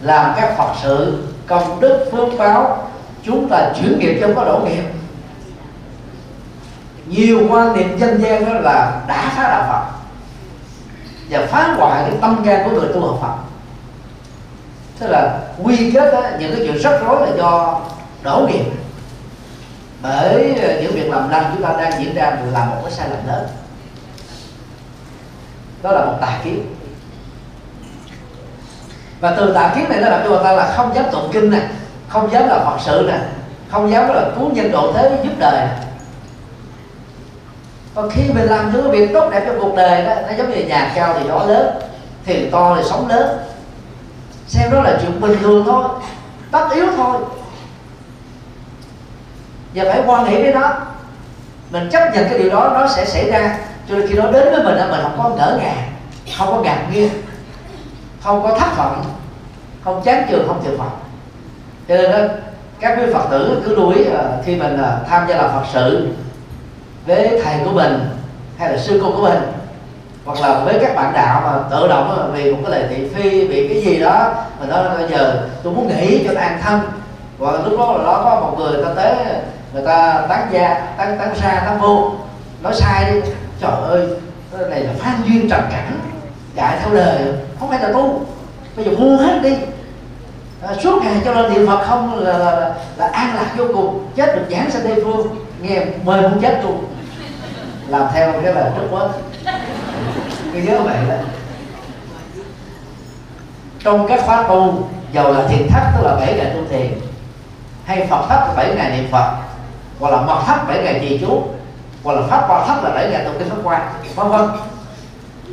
A: làm các phật sự công đức phước báo chúng ta chuyển nghiệp cho có đổ nghiệp. Nhiều quan niệm dân gian đó là đã phá đạo phật và phá hoại cái tâm can của người tu học phật. Tức là quy kết đó, những cái chuyện rắc rối là do đổ nghiệp bởi ờ, những việc làm lành chúng ta đang diễn ra là một cái sai lầm lớn. Đó là một tà kiến. Và từ tà kiến này nó làm cho người ta là không dám tụng kinh này, không dám là phật sự này, không dám là cứu nhân độ thế giúp đời nè còn khi mình làm những cái việc tốt đẹp trong cuộc đời đó, nó giống như nhà cao thì gió lớn thì to thì sóng lớn. Xem đó là chuyện bình thường thôi, tất yếu thôi và phải quan hệ với nó. Mình chấp nhận cái điều đó nó sẽ xảy ra. Cho nên khi nó đến với mình mình không có ngỡ ngàng không có ngạc nhiên không có thất vọng không chán chường, không tuyệt vọng. Cho nên đó các quý phật tử cứ lưu ý à, khi mình à, tham gia làm phật sự với thầy của mình hay là sư cô của mình hoặc là với các bạn đạo mà tự động vì một cái lời thị phi vì cái gì đó mà nói bây giờ tôi muốn nghỉ cho nó an thân. Và lúc đó là đó có một người ta tới người ta tán gia tán tán xa tán vô. Nói sai đi. Trời ơi cái này là phan duyên trần cảnh. Chạy theo đời. Không phải là tu. Bây giờ buông hết đi. À, suốt ngày cho lên niệm phật không là, là, là, là an lạc vô cùng. Chết được giảng sanh tây phương. Nghe mời muốn chết luôn. Làm theo cái lời rất quá cái nhớ vậy đó. Trong các khóa tu giàu là thiền thất tức là bảy ngày tu thiền. Hay phật thất là bảy ngày niệm phật hoặc là mật thất bảy ngày trì chú. Hoặc là pháp quan thất là bảy ngày tụng kinh pháp quan, vân vân.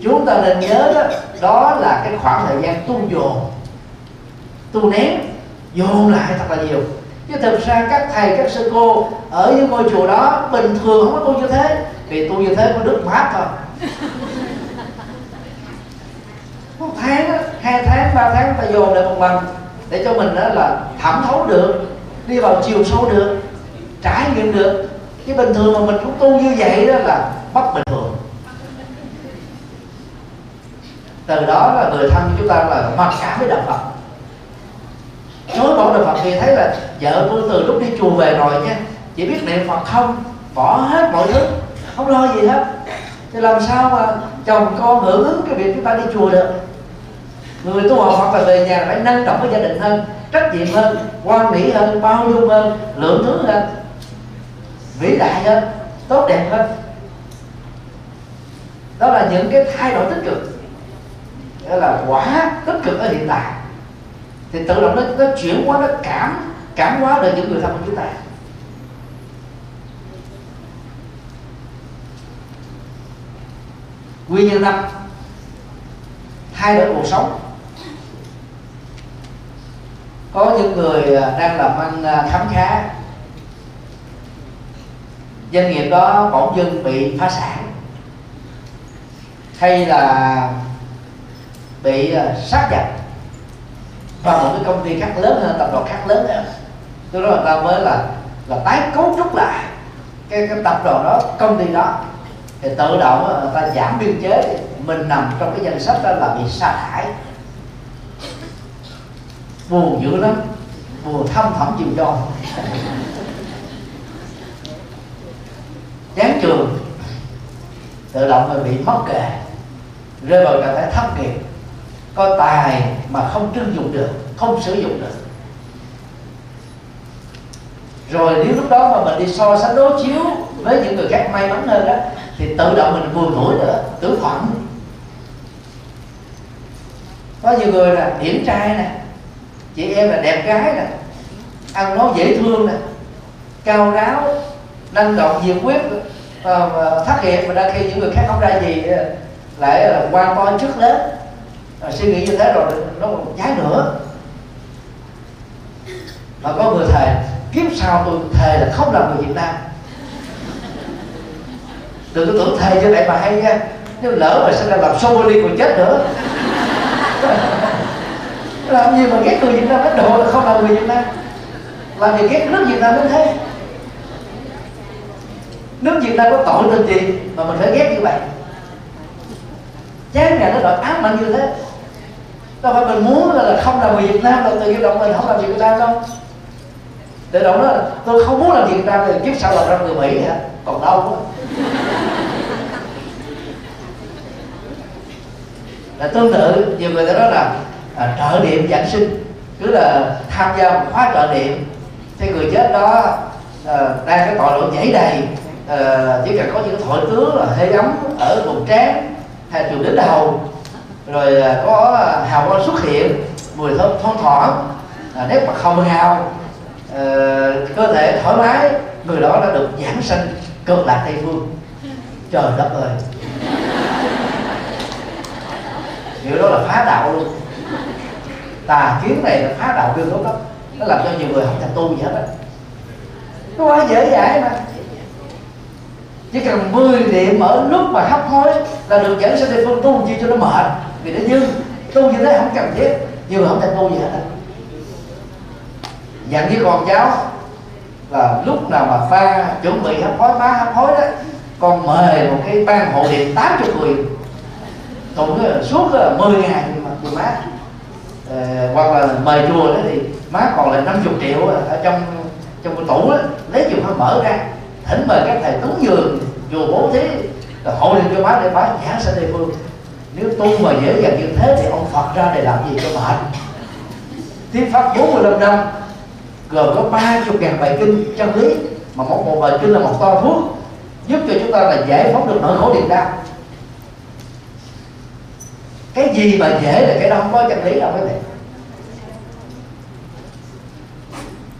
A: Chúng ta nên nhớ đó đó là cái khoảng thời gian tu dồn tu nén dồn lại thật là nhiều. Chứ thực ra các thầy các sư cô ở những ngôi chùa đó bình thường không có tu như thế. Vì tu như thế có đức mát thôi. Một tháng đó, hai tháng ba tháng ta dồn lại một lần để cho mình đó là thẩm thấu được đi vào chiều sâu được trải nghiệm được. Chứ bình thường mà mình cũng tu như vậy đó là bất bình thường. Từ đó là người thân của chúng ta là mặc cảm với đạo phật. Chối bỏ đạo phật thì thấy là vợ tôi từ lúc đi chùa về rồi nha, chỉ biết niệm phật không, bỏ hết mọi thứ, không lo gì hết. Thì làm sao mà chồng con hưởng ứng cái việc chúng ta đi chùa được? Người tu học Phật là về nhà phải năng động với gia đình hơn, trách nhiệm hơn quan mỹ hơn, bao dung hơn, lượng thứ hơn vĩ đại hơn tốt đẹp hơn. Đó là những cái thay đổi tích cực. Đó là quả tích cực ở hiện tại. Thì tự động nó, nó chuyển hóa nó cảm cảm hóa được những người thân của chúng ta. Nguyên nhân năm thay đổi cuộc sống. Có những người à, đang làm ăn à, khám khá doanh nghiệp đó bỗng dưng bị phá sản hay là bị ờ, sát nhập vào một cái công ty khác lớn hơn tập đoàn khác lớn hơn. Tôi nói người ta mới là là tái cấu trúc lại cái, cái tập đoàn đó công ty đó. Thì tự động ờ, người ta giảm biên chế. Mình nằm trong cái danh sách đó là bị sa thải. Buồn dữ lắm. Buồn thâm thẳm chịu cho. Trường. Tự động mà bị mất kệ, rơi vào trạng thái thất nghiệp. Có tài mà không trưng dụng được, không sử dụng được. Rồi nếu lúc đó mà mình đi so sánh đối chiếu với những người khác may mắn hơn đó, thì tự động mình buồn mũi nữa tưởng phận có nhiều người là điển trai nè, chị em là đẹp gái nè, ăn nói dễ thương nè, cao ráo, năng động nhiệt quyết à, thất nghiệp mà đa khi những người khác không ra gì ờ, lại là quan to trước lớn à, suy nghĩ như thế rồi nó còn trái nữa. Mà có người thề kiếp sau tôi thề là không làm người Việt Nam. Đừng có tưởng thề như vậy mà hay nha. Nếu lỡ mà sẽ ra làm show đi còn chết nữa? Làm gì mà ghét người Việt Nam Ấn Độ là không làm người Việt Nam? Làm gì ghét nước Việt Nam đến thế? Nước Việt Nam có tội tình gì mà mình phải ghét như vậy? Chán nhà nó đòi ám mạnh như thế. Đâu phải mình muốn là, là không làm người Việt Nam là tự nhiên động mình không làm việc Việt Nam đâu? Tự động đó là tôi không muốn làm Việt Nam thì kiếp sau làm ra người Mỹ hả? Còn đâu quá là tương tự nhiều người ta nói là à, trợ niệm giảng sinh. Cứ là tham gia một khóa trợ niệm thì người chết đó à, đang cái tội lỗi nhảy đầy à, chỉ cần có những thổi tướng là hơi ấm ở vùng trán hay trường đến đầu rồi à, có ờ, hào quang xuất hiện mùi thơm thoang thoảng. À, nét mặt hồng hào. À, cơ thể thoải mái người đó đã được giảng sanh cực lạc tây phương. Trời đất ơi. Điều đó là phá đạo luôn. Tà kiến này là phá đạo ghê gớm đó nó làm cho nhiều người không thành tu gì hết á. Nó quá dễ dãi mà chỉ cần 10 niệm ở lúc mà hấp hối là được dẫn sang địa phương tu chi cho nó mệt. Vì nó dư. Tu như thế không cần thiết. Nhiều người không thể tu gì hết dặn với con cháu là lúc nào mà pha chuẩn bị hấp hối má hấp hối đó con mời một cái ban hộ điện 80 người. Tụng suốt 10 ngày mà chùa má ờ, hoặc là mời chùa đó thì má còn là 50 triệu ở trong trong cái tủ đó, lấy chùa nó mở ra. Thỉnh mời các thầy cúng dường chùa bố thí hộ liền cho bác để bác giả sa đề phương. Nếu tu mà dễ dàng như thế thì ông Phật ra để làm gì cho mệt? Tiếng pháp 45 năm, gồm có ba chục ngàn bài kinh chân lý, mà một bộ bài kinh là một to thuốc, giúp cho chúng ta là giải phóng được nỗi khổ niềm đau. Cái gì mà dễ là cái đó không có chân lý đâu, quý vị.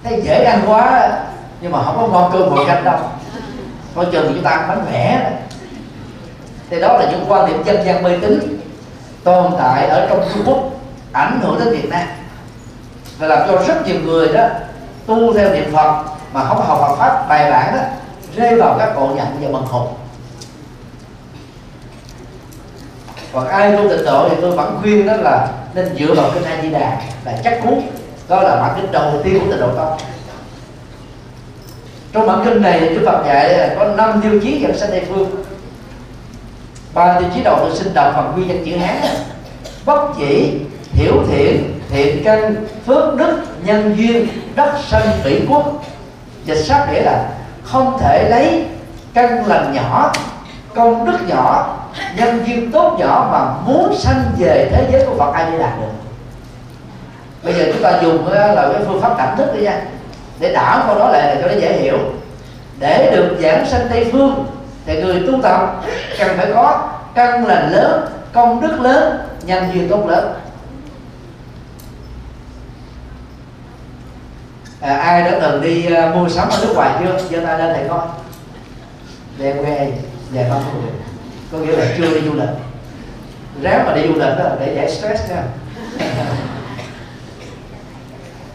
A: Thấy dễ ăn quá, nhưng mà không có ngon cơm ngồi canh đâu coi chừng chúng ta bánh vẽ thì đó là những quan điểm dân gian mê tín tồn tại ở trong Trung Quốc, ảnh hưởng đến Việt Nam. Và làm cho rất nhiều người đó tu theo niệm Phật mà không học Phật pháp bài bản đó, rơi vào các bộ nhận và bần hụt còn ai tu tịnh độ thì tôi vẫn khuyên đó là nên dựa vào kinh A Di Đà là chắc cú. Đó là bản kinh đầu tiên của tịnh độ tông trong bản kinh này Đức Phật dạy là có năm tiêu chí dẫn sanh Tây phương. Ba tiêu chí đầu tôi xin đọc bằng nguyên danh chữ hán. Bất chỉ hiểu thiện thiện căn, phước đức, nhân duyên, đất sanh tỷ quốc. Dịch sát nghĩa là không thể lấy căn lành nhỏ, công đức nhỏ, nhân duyên tốt nhỏ mà muốn sanh về thế giới của Phật ai đi đạt được. Bây giờ chúng ta dùng ờ, là cái phương pháp cảm thức đi nha để đảo câu đó lại là cho nó dễ hiểu. Để được giảng sanh tây phương thì người tu tập cần phải có căn lành lớn công đức lớn nhân duyên tốt lớn. À, ai đã từng đi uh, mua sắm ở nước ngoài chưa? Giơ tay lên thầy coi. Đem về về có được có nghĩa là chưa đi du lịch. Ráng mà đi du lịch đó để giải stress nha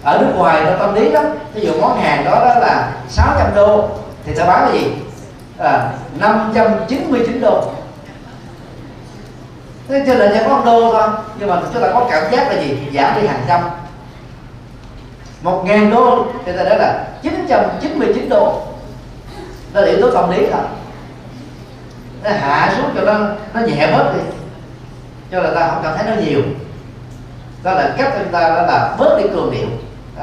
A: ở nước ngoài nó tâm lý lắm. Ví dụ món hàng đó đó là 600 đô thì ta bán là gì? À, 599 đô. Thế cho là chỉ có đô thôi nhưng mà chúng ta có cảm giác là gì? Giảm đi hàng trăm. Một ngàn đô thì ta nói là 999 đô. Đó là yếu tố tâm lý thôi. Nó hạ xuống cho nó nó nhẹ bớt đi. Cho là ta không cảm thấy nó nhiều. Đó là cách chúng ta đó là bớt đi cường điệu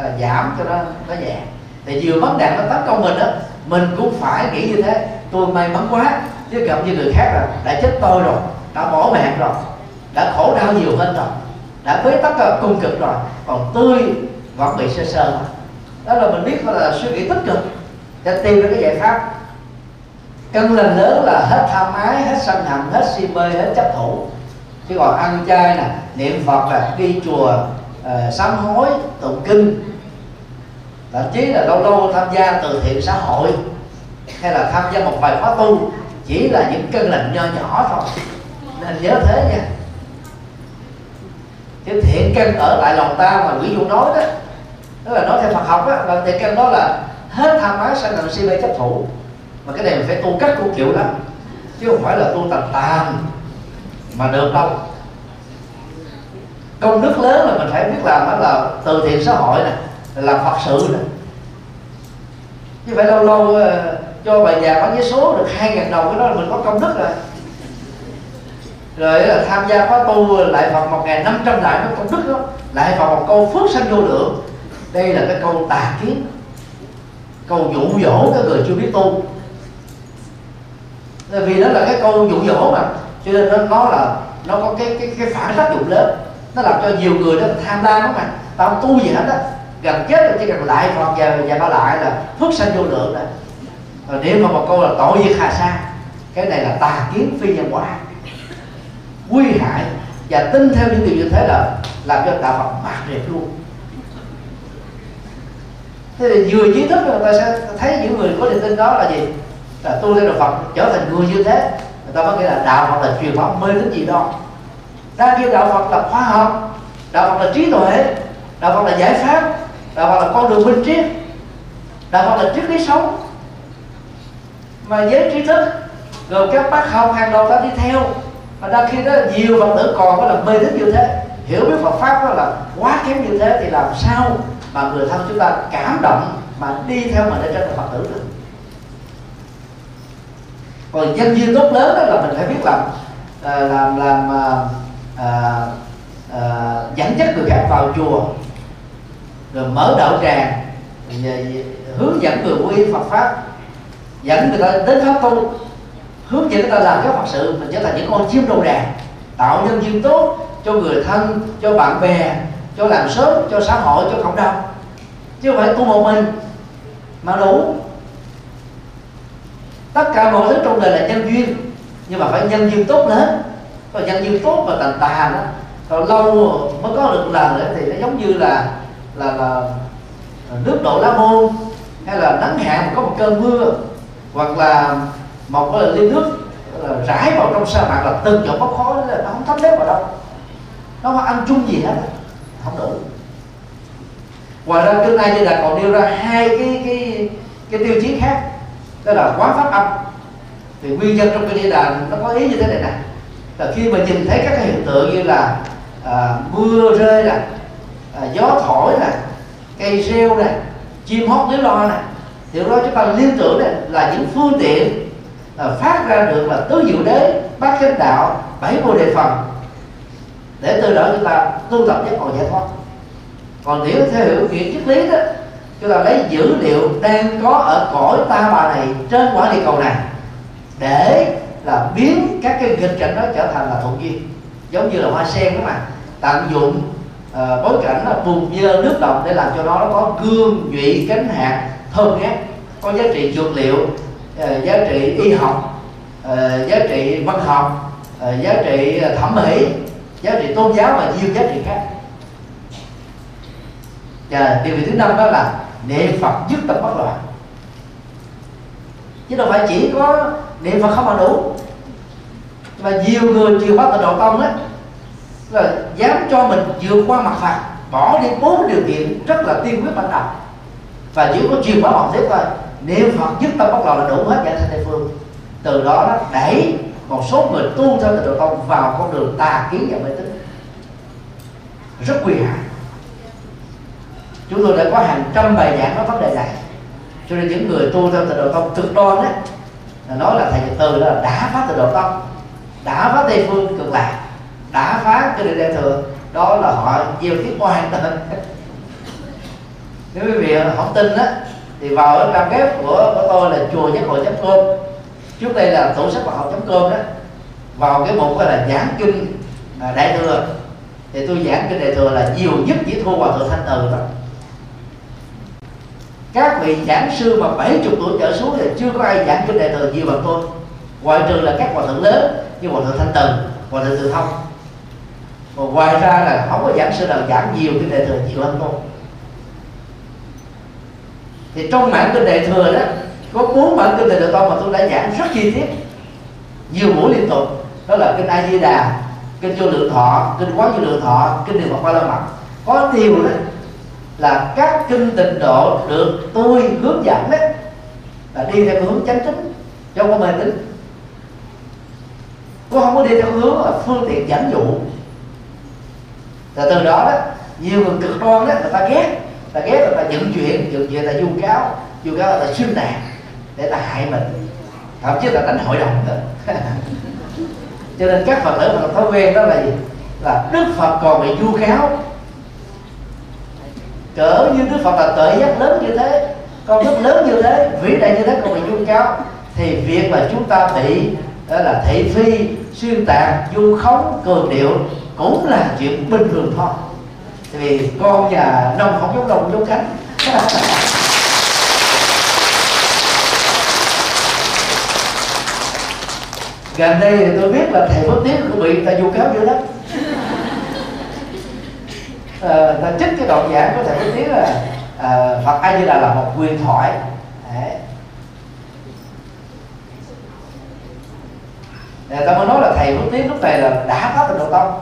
A: à, giảm cho nó nó nhẹ. Thì vừa vấn đạt nó tấn công mình đó mình cũng phải nghĩ như thế. Tôi may mắn quá chứ gặp như người khác là đã chết tôi rồi đã bỏ mạng rồi đã khổ đau nhiều hơn rồi đã bế tắc ờ, cung cực rồi. Còn tươi vẫn bị sơ sơ. Đó là mình biết là suy nghĩ tích cực để tìm ra cái giải pháp. Cân lành lớn là hết tham ái hết sân hận hết si mê hết chấp thủ. Chứ còn ăn chay nè niệm phật là đi chùa uh, sám hối tụng kinh. Thậm chí là lâu lâu tham gia từ thiện xã hội hay là tham gia một bài khóa tu chỉ là những cân lành nho nhỏ thôi. Nên nhớ thế nha. Chứ thiện căn ở lại lòng ta mà ví dụ nói đó tức là nói theo Phật học á là thiện căn đó là hết tham ái sanh làm si mê chấp thủ. Mà cái này mình phải tu cách của kiểu lắm chứ không phải là tu tầm tàn mà được đâu công đức lớn là mình phải biết làm đó là từ thiện xã hội nè làm phật sự nè. Chứ phải lâu lâu ờ, cho bà già bán vé số được hai ngàn đồng cái đó là mình có công đức rồi. Rồi là tham gia khóa tu lại phật một ngày năm trăm đại nó công đức đó. Lại phật một câu phước sanh vô lượng. Đây là cái câu tà kiến. Câu dụ dỗ các người chưa biết tu. Vì đó là cái câu dụ dỗ mà cho nên nó, nó là nó có cái cái cái phản tác dụng lớn nó làm cho nhiều người đó tham lam đó mà tao không tu gì hết á. Gần chết rồi, chỉ cần lại phật và và nó lại là phước sanh vô lượng rồi. Rồi nếu mà một câu là tội diệt hà sa, cái này là tà kiến phi nhân quả. Nguy hại và tin theo những điều như thế là làm cho đạo Phật mạt liệt luôn. Thế thì vừa trí thức người ta sẽ thấy những người có niềm tin đó là gì? Là tu theo đạo Phật, trở thành người như thế. Người ta mới nghĩ là đạo Phật là truyền thống mê tín gì đó đang kêu đạo Phật là khoa học, đạo Phật là trí tuệ, đạo Phật là giải pháp, đạo Phật là con đường minh triết, đạo Phật là triết lý sống. Mà với trí thức gồm các bác học hàng đầu ta đi theo, mà đa khi đó nhiều phật tử còn có là mê tín như thế, hiểu biết Phật pháp đó là quá kém như thế thì làm sao mà người thân chúng ta cảm động mà đi theo mình để trở thành phật tử được? Còn nhân duyên tốt lớn đó là mình phải biết làm à, làm làm làm à, à, dẫn dắt người khác vào chùa rồi mở đạo tràng hướng dẫn người quy Phật pháp dẫn người ta đến pháp tu hướng dẫn người ta làm các phật sự mình trở thành những con chim đầu đàn tạo nhân duyên tốt cho người thân cho bạn bè cho làng xóm cho xã hội cho cộng đồng. Chứ không phải tu một mình mà đủ. Tất cả mọi thứ trong đời là nhân duyên nhưng mà phải nhân duyên tốt lớn còn nhân duyên tốt và tàn tà đó. Còn lâu mới có được lần nữa thì nó giống như là là là nước đổ lá môn hay là nắng hạn có một cơn mưa, hoặc là một cái ly nước là, rải vào trong sa mạc là từng giọt bốc khói, là nó không thấm đếp vào đâu. Nó không ăn chung gì hết không đủ. Ngoài ra trước nay như là còn nêu ra hai cái cái cái tiêu chí khác, đó là quán pháp âm. Thì nguyên nhân trong kinh đàn nó có ý như thế này nè và khi mà nhìn thấy các cái hiện tượng như là à, mưa rơi nè à, gió thổi nè cây rêu nè chim hót líu lo nè thì đó chúng ta liên tưởng này là những phương tiện à, phát ra được là tứ diệu đế bát chánh đạo bảy vô đề phần để từ đó chúng ta tu tập giác ngộ giải thoát. Còn nếu theo hiểu nghĩa triết lý đó chúng ta lấy dữ liệu đang có ở cõi ta bà này trên quả địa cầu này để là biến các cái nghịch cảnh đó trở thành là thuận duyên. Giống như là hoa sen đó mà tận dụng uh, bối cảnh là vùng dơ nước động để làm cho nó có gương nhụy cánh hạt thơm ngát có giá trị dược liệu uh, giá trị y học uh, giá trị văn học uh, giá trị thẩm mỹ giá trị tôn giáo và nhiều giá trị khác. Và điều thứ năm đó là niệm phật dứt tâm bất loạn. Chứ đâu phải chỉ có niệm phật không mà đủ và nhiều người chịu bắt Tịnh độ tông á. Là dám cho mình vượt qua mặt Phật bỏ đi bốn điều kiện rất là tiên quyết ban đầu. Và chỉ có truyền bá bằng tiếp thôi. Niệm phật nhất tâm bất loạn là đủ hết giải thanh tây phương. Từ đó nó đẩy một số người tu theo tịnh độ tông vào con đường tà kiến và mê tín. Rất nguy hại. Chúng tôi đã có hàng trăm bài giảng nói vấn đề này. Cho nên những người tu theo tịnh độ tông cực đoan á nói là thầy nhật từ đó là đã phá từ độ tâm đã phá tây phương cực lạc đã phá cái định đại thừa đó là họ gieo tiếp oan tên nếu quý vị không tin á thì vào cái trang web của, của tôi là chùa giác hội com trước đây là tủ sách học com đó. Vào cái mục là giảng kinh à, đại thừa. Thì tôi giảng kinh đại thừa là nhiều nhất chỉ thua hòa thượng thanh từ thôi các vị giảng sư mà 70 tuổi trở xuống thì chưa có ai giảng kinh đại thừa nhiều bằng tôi. Ngoại trừ là các hòa thượng lớn như hòa thượng thanh từ hòa thượng từ thông. Và ngoài ra là không có giảng sư nào giảng nhiều kinh đại thừa nhiều hơn tôi. Thì trong mạng kinh đại thừa đó, có bốn bản kinh đại thừa tông mà tôi đã giảng rất chi tiết, nhiều buổi liên tục. Đó là kinh a di đà, kinh vô lượng thọ, kinh quán vô lượng thọ, kinh đường phật ba la mật. Có điều đó là các kinh tịnh độ được tôi hướng dẫn đấy là đi theo hướng chánh chính cho không có mê tín. Cũng không có đi theo hướng là phương tiện dẫn dụ. Là từ đó đó, nhiều người cực đoan đó, người ta ghét. Ta ghét là ta dựng chuyện dựng chuyện là du cáo. Du cáo là ta xuyên tạc để ta hại mình. Thậm chí là đánh hội đồng nữa cho nên các phật tử mà thói quen đó là gì? Là đức phật còn bị du cáo cỡ như đức phật là tự giác lớn như thế, con đức lớn như thế, vĩ đại như thế còn bị dung cáo thì việc mà chúng ta bị, đó là thị phi, xuyên tạc, du khống, cường điệu cũng là chuyện bình thường thôi. Vì con nhà nông không giống đồng giống cánh. Gần đây thì tôi biết là thầy bất tiến cũng bị ta du cáo dữ lắm. Ờ, ta trích cái đoạn giảng của thầy có tiếng là à, phật a di đà là một quyền thoại. Đấy. Ờ, ta mới nói là thầy phước tiến lúc này là đã có tịnh độ tông.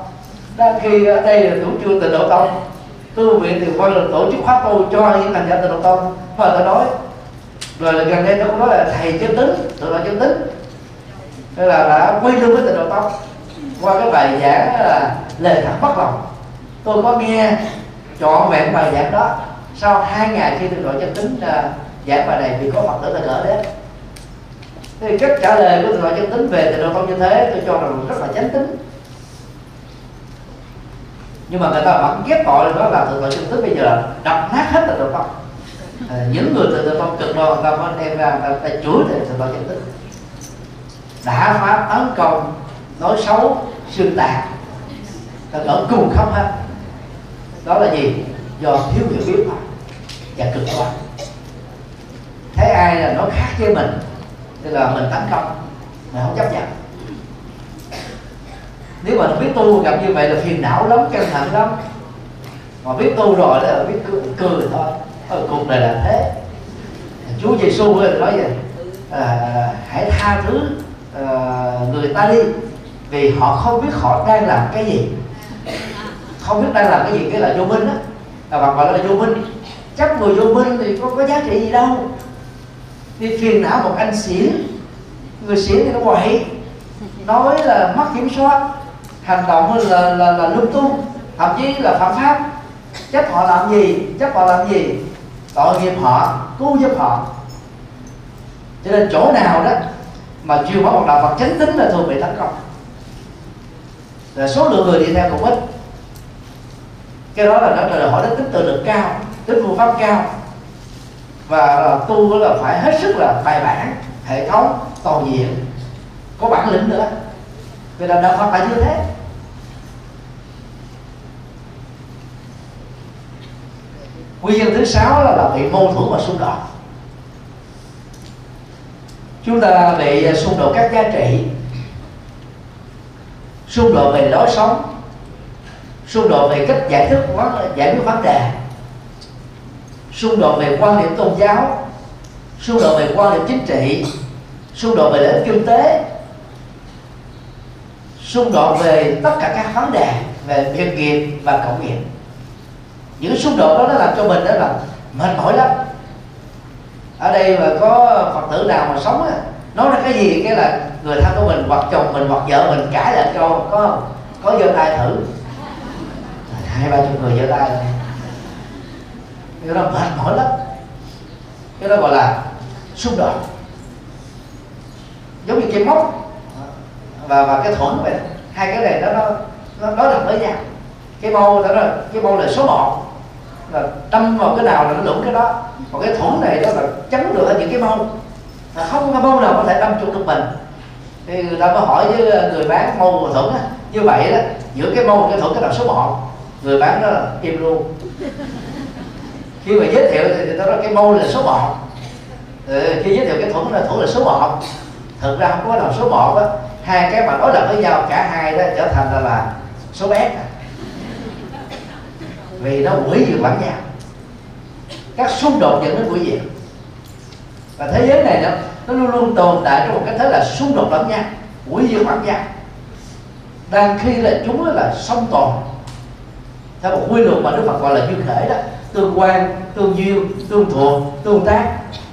A: Đang khi ở đây là chủ trương tịnh độ tông. Tu viện thì quay là tổ chức khóa tu cho những thành gia tịnh độ tông. Mà ta nói. Rồi là gần đây nó cũng nói là thầy chân tính tự là chân tính. Nên là đã quy lương với tịnh độ tông. Qua cái bài giảng là lời thật bất lòng tôi có nghe trọn vẹn bài giảng đó. Sau hai ngày khi tôi gọi cho tính uh, à, giảng bài này thì có phật tử là gỡ đến thì cách trả lời của tôi gọi cho tính về thì độ thông như thế tôi cho rằng rất là chánh tính. Nhưng mà người ta vẫn ghép tội đó là tự gọi chân tính bây giờ đập nát hết tự độ à, những người từ độ phong cực đoan người ta mới đem ra người ta, ta chửi về tự gọi chân tính đã phá tấn công nói xấu xuyên tạc ta gỡ cùng không hết đó là gì? Do thiếu hiểu biết mà. Và cực đoan. Thấy ai là nó khác với mình tức là mình tấn công mình không chấp nhận. Nếu mà biết tu gặp như vậy là phiền não lắm căng thẳng lắm. Mà biết tu rồi là biết cười, cười thôi. Ở cuộc đời là thế. Chúa Giêsu nói vậy à, hãy tha thứ à, người ta đi vì họ không biết họ đang làm cái gì không biết đang làm cái gì cái là vô minh á. Là bạn gọi là vô minh. Chắc người vô minh thì có có giá trị gì đâu. Đi phiền não một anh xỉn. Người xỉn thì nó quậy. Nói là mất kiểm soát. Hành động là là, là lung tung. Thậm chí là phạm pháp. Chắc họ làm gì? Chắc họ làm gì? Tội nghiệp họ cứu giúp họ. Cho nên chỗ nào đó mà chưa có một đạo Phật chánh tính là thường bị tấn công. Là số lượng người đi theo cũng ít cái đó là nó đòi hỏi đến tính tự lực cao tính phương pháp cao. Và à, tu là phải hết sức là bài bản hệ thống toàn diện có bản lĩnh nữa. Vì là đạo Phật phải như thế. Nguyên nhân thứ sáu là, là bị mâu thuẫn và xung đột. Chúng ta bị xung đột các giá trị xung đột về lối sống xung đột về cách giải thích giải quyết vấn đề. Xung đột về quan điểm tôn giáo. Xung đột về quan điểm chính trị. Xung đột về lợi ích kinh tế. Xung đột về tất cả các vấn đề về việc nghiệp và cộng nghiệp. Những xung đột đó nó làm cho mình đó là mệt mỏi lắm. Ở đây mà có phật tử nào mà sống á, nói ra cái gì, cái là người thân của mình hoặc chồng mình hoặc vợ mình cãi lại cho có không? Có giơ tay thử hai, ba chục người giơ tay. Rồi cái đó mệt mỏi lắm. Cái đó gọi là xung đột giống như cái móc. Và và cái thuẫn vậy. Hai cái này nó nó nó đối với nhau. Cái mâu đó là, cái mâu là số 1 là đâm vào cái nào là nó lũng cái đó. Còn cái thuẫn này đó là chắn được ở những cái mâu là không có mâu nào có thể đâm trúng được mình. Thì người ta mới hỏi với người bán mâu và thuẫn á. Như vậy đó, giữa cái mâu và cái thuẫn cái nào số 1 người bán đó là im luôn khi mà giới thiệu thì người ta nói cái mâu là số 1 ừ, khi giới thiệu cái thuẫn là thuẫn là số 1 thực ra không có nào số 1 á. Hai cái mà đối lập với nhau cả hai đó trở thành là, là số bé vì nó quỷ diệt lẫn nhau. Các xung đột dẫn đến quỷ diệt và thế giới này nó nó luôn luôn tồn tại trong một cái thế là xung đột lẫn nhau quỷ diệt lẫn nhau. Đang khi là chúng là song tồn theo một quy luật mà đức phật gọi là duyên khể đó, tương quan, tương duyên, tương thuộc tương tác.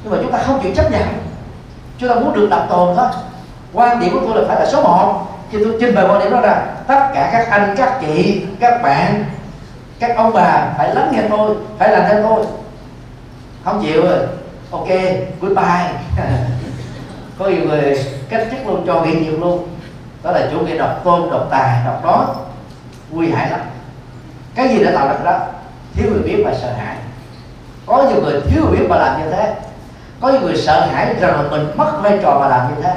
A: Nhưng mà chúng ta không chịu chấp nhận. Chúng ta muốn được độc tồn thôi. Quan điểm của tôi là phải là số 1 khi tôi trình bày quan điểm đó ra tất cả các anh, các chị, các bạn, các ông bà phải lắng nghe tôi, phải làm theo tôi. Không chịu rồi. Ok, goodbye. Có nhiều người cách chức luôn, cho nghỉ nhiều luôn. Đó là chủ nghĩa độc tôn, độc tài, độc đó. Nguy hại lắm cái gì đã tạo ra đó? Thiếu người biết và sợ hãi. Có nhiều người thiếu hiểu biết mà làm như thế. Có nhiều người sợ hãi rằng là mình mất vai trò mà làm như thế.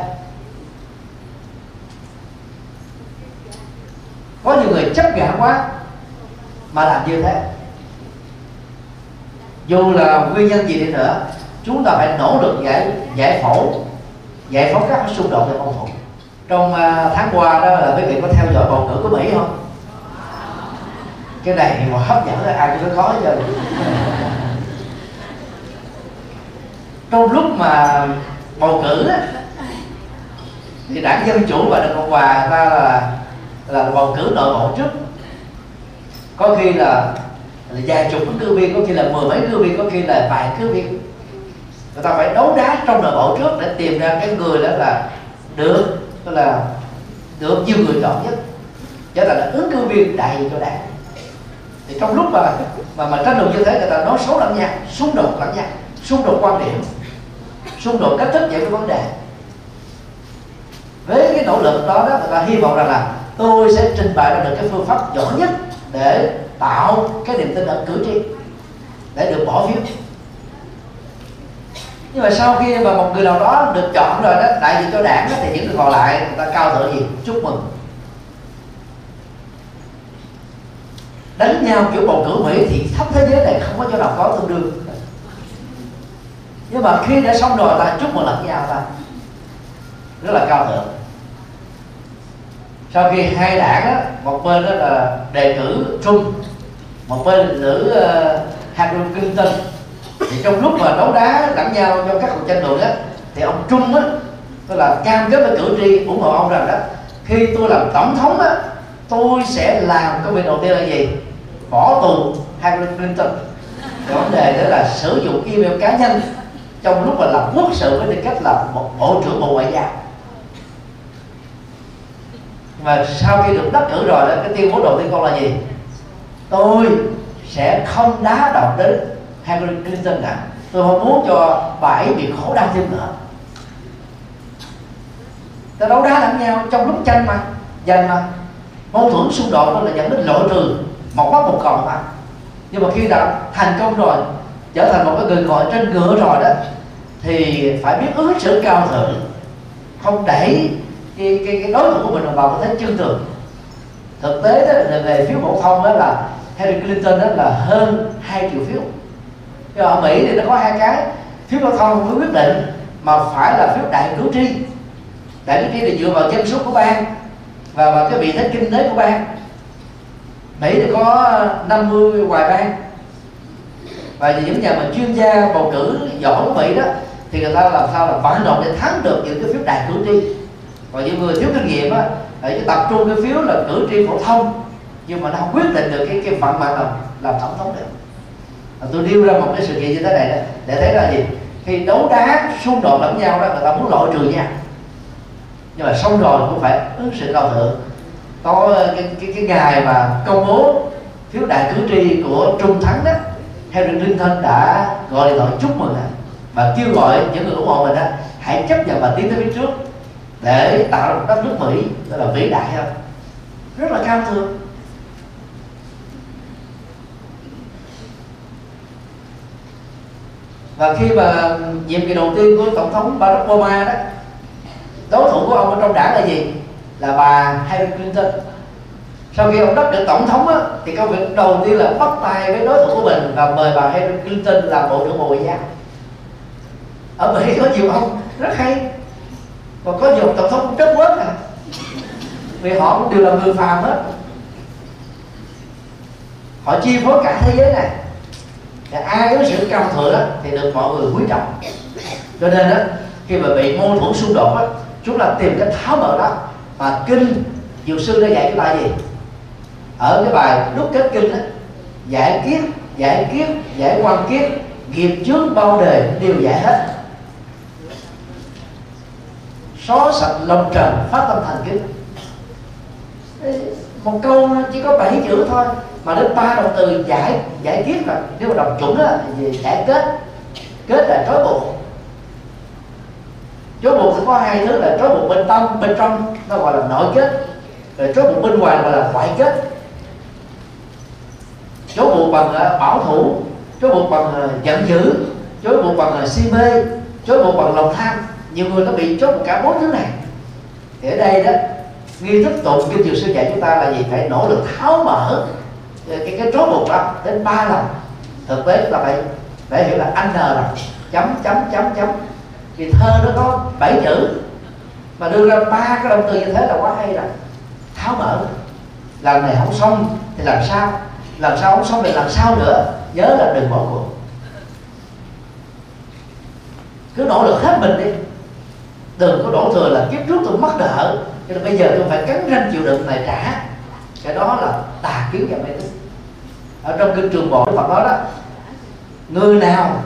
A: Có nhiều người chấp ngã quá mà làm như thế. Dù là nguyên nhân gì đi nữa, chúng ta phải nỗ lực giải giải phẫu, giải phóng các xung đột và mâu thuẫn trong à, tháng qua đó là quý vị có theo dõi bầu cử của mỹ không? Cái này thì mà hấp dẫn là ai cũng khó giờ trong lúc mà bầu cử á, thì đảng dân chủ và đảng cộng hòa ta là là bầu cử nội bộ trước. Có khi là, là vài chục ứng cử viên có khi là mười mấy ứng cử viên có khi là vài ứng cử viên. Người ta phải đấu đá trong nội bộ trước để tìm ra cái người đó là được tức là được nhiều người chọn nhất. Trở thành là ứng cử viên đại diện cho đảng thì trong lúc mà mà mà tranh luận như thế người ta nói xấu lẫn nhau xung đột lẫn nhau xung đột quan điểm xung đột cách thức giải quyết vấn đề. Với cái nỗ lực đó đó người ta hy vọng rằng là tôi sẽ trình bày ra được cái phương pháp giỏi nhất để tạo cái niềm tin ở cử tri để được bỏ phiếu. Nhưng mà sau khi mà một người nào đó được chọn rồi đó đại diện cho đảng đó, thì những người còn lại người ta cao thượng gì? Chúc mừng. Đánh nhau kiểu bầu cử mỹ thì khắp thế giới này không có chỗ nào có tương đương. Nhưng mà khi đã xong rồi ta chúc mừng lẫn nhau ta. Rất là cao thượng. Sau khi hai đảng đó, một bên đó là đề cử trung một bên nữ ờ, uh, Hillary Clinton. Thì trong lúc mà đấu đá lẫn nhau trong các cuộc tranh luận á thì ông trung á tức là cam kết với cử tri ủng hộ ông rằng đó khi tôi làm tổng thống á tôi sẽ làm cái việc đầu tiên là gì? Bỏ tù Hillary Clinton. Cái vấn đề đó là sử dụng email cá nhân trong lúc mà làm quốc sự với tư cách là một bộ trưởng bộ ngoại giao. Mà sau khi được đắc cử rồi đó, cái tuyên bố đầu tiên con là gì? Tôi sẽ không đá động đến Hillary Clinton nào tôi không muốn cho bà ấy bị khổ đau thêm nữa. Ta đấu đá lẫn nhau, trong lúc tranh mà, giành mà, mâu thuẫn xung đột đó là dẫn đến loại trừ một mắt một còn mà nhưng mà khi đã thành công rồi trở thành một cái người ngồi trên ngựa rồi đó thì phải biết ứng xử cao thượng. Không đẩy cái, cái, cái đối thủ của mình vào cái thế chân tường. Thực tế đó là về phiếu phổ thông đó là Hillary Clinton đó là hơn 2 triệu phiếu. Nhưng ở Mỹ thì nó có hai cái phiếu phổ thông phiếu quyết định mà phải là phiếu đại cử tri. Đại cử tri là dựa vào dân số của bang và vào cái vị thế kinh tế của bang. Mỹ thì có ờ, 50 hoài bang. Và những nhà mà chuyên gia bầu cử giỏi của Mỹ đó thì người ta làm sao là vận động để thắng được những cái phiếu đại cử tri. Còn những người thiếu kinh nghiệm á để tập trung cái phiếu là cử tri phổ thông nhưng mà nó không quyết định được cái cái phận mạng làm làm tổng thống được. Và tôi nêu ra một cái sự kiện như thế này đó, để thấy là gì? Khi đấu đá xung đột lẫn nhau đó người ta muốn loại trừ nhau. Nhưng mà xong rồi cũng phải ứng xử cao thượng có cái, cái, cái ngày mà công bố phiếu đại cử tri của trung thắng đó Henry Clinton đã gọi điện thoại chúc mừng và kêu gọi những người ủng hộ mình đó hãy chấp nhận và tiến tới phía trước để tạo ra một đất nước Mỹ đó là vĩ đại không? Rất là cao thượng. Và khi mà nhiệm kỳ đầu tiên của tổng thống Barack Obama đó đối thủ của ông ở trong đảng là gì? Là bà Hillary Clinton. Sau khi ông đắc được tổng thống á, thì công việc đầu tiên là bắt tay với đối thủ của mình và mời bà Hillary Clinton làm bộ trưởng bộ ngoại giao. Ở Mỹ có nhiều ông rất hay và có nhiều tổng thống cũng rất quớt à. Vì họ cũng đều là người phàm hết họ chi phối cả thế giới này. Và ai có sự cao thượng á thì được mọi người quý trọng. Cho nên đó khi mà bị mâu thuẫn xung đột đó, chúng ta tìm cách tháo mở đó mà kinh dược sư đã dạy chúng ta gì? Ở cái bài đúc kết kinh đó, giải kiết giải kiết giải quan kiết nghiệp trước bao đời đều giải hết. Xóa sạch lòng trần phát tâm thành kính. Một câu chỉ có bảy chữ thôi mà đến ba động từ giải giải kiết là nếu mà đọc chuẩn á thì giải kết. Kết là trói buộc chốt buộc có hai thứ là chốt buộc bên tâm, bên trong, nó gọi là nội kết. Rồi chốt buộc bên ngoài gọi là ngoại kết. Chốt buộc bằng ờ, bảo thủ chốt buộc bằng ờ, giận dữ chốt buộc bằng ờ, si mê chốt buộc bằng lòng tham. Nhiều người nó bị chốt cả bốn thứ này. Thì ở đây đó, nghi thức tụng kinh dược sư dạy chúng ta là gì? Phải nỗ lực tháo mở cái cái chốt buộc đó đến ba lần. Thực tế là phải phải hiểu là anh n là chấm chấm chấm chấm vì thơ nó có bảy chữ. Mà đưa ra ba cái động từ như thế là quá hay rồi. Tháo mở. Lần này không xong, thì làm sao? Làm sao không xong thì làm sao nữa? Nhớ là đừng bỏ cuộc. Cứ nỗ lực hết mình đi. Đừng có đổ thừa là kiếp trước tôi mất nợ. Cho nên bây giờ tôi phải cắn răng chịu đựng này trả. Cái đó là tà kiến và mê tín. Ở trong kinh trường bộ Phật nói đó, người nào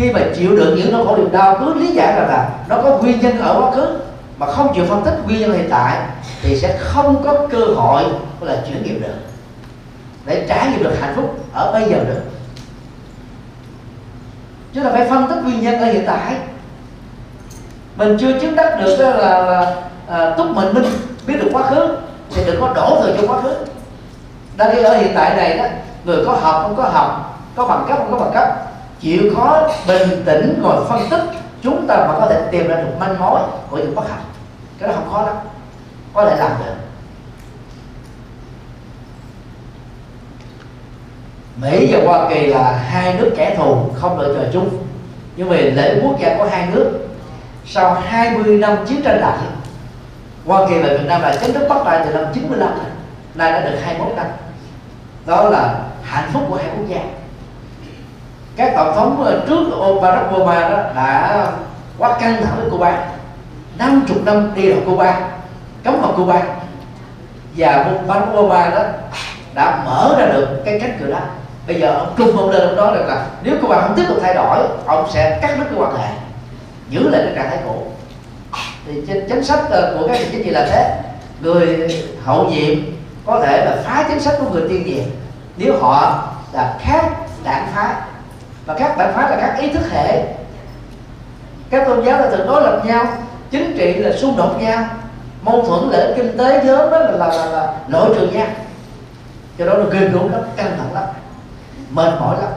A: khi mà chịu đựng những nỗi khổ niềm đau cứ lý giải rằng là nó có nguyên nhân ở quá khứ. Mà không chịu phân tích nguyên nhân hiện tại thì sẽ không có cơ hội là chuyển nghiệp được. Để trải nghiệm được hạnh phúc ở bây giờ được. Chúng ta phải phân tích nguyên nhân ở hiện tại. Mình chưa chứng đắc được là, là, là à, túc mình minh biết được quá khứ thì đừng có đổ thừa cho quá khứ. Đang khi ở hiện tại này đó người có học không có học có bằng cấp không có bằng cấp chịu khó, bình tĩnh ngồi phân tích, chúng ta mà có thể tìm ra được manh mối của những bất hạnh. Cái đó không khó lắm. Có thể làm được. Mỹ và Hoa Kỳ là hai nước kẻ thù, không đội trời chung nhưng vì lễ quốc gia có hai nước, sau 20 năm chiến tranh lạnh Hoa Kỳ và Việt Nam là chính thức bắt tay từ năm 95 nay đã được 21 năm. Đó là hạnh phúc của hai quốc gia các tổng thống ờ, trước Barack Obama đó đã quá căng thẳng với Cuba. 50 năm đi vào Cuba cấm vào Cuba. Và Barack Obama đó đã mở ra được cái cánh cửa đó. Bây giờ ông trung ông lên ông nói rằng là nếu Cuba không tiếp tục thay đổi, ông sẽ cắt đứt cái quan hệ, giữ lại cái trạng thái cũ. Thì trên chính sách ờ, của các chính trị là thế. Người hậu nhiệm có thể là phá chính sách của người tiên nhiệm nếu họ là khác đảng phái và các bản phái là các ý thức hệ. Các tôn giáo là thường đối lập nhau chính trị là xung đột nhau mâu thuẫn lợi kinh tế lớn đó là là, là, là nội trường nhau. Cho đó là ghê gớm lắm căng thẳng lắm mệt mỏi lắm.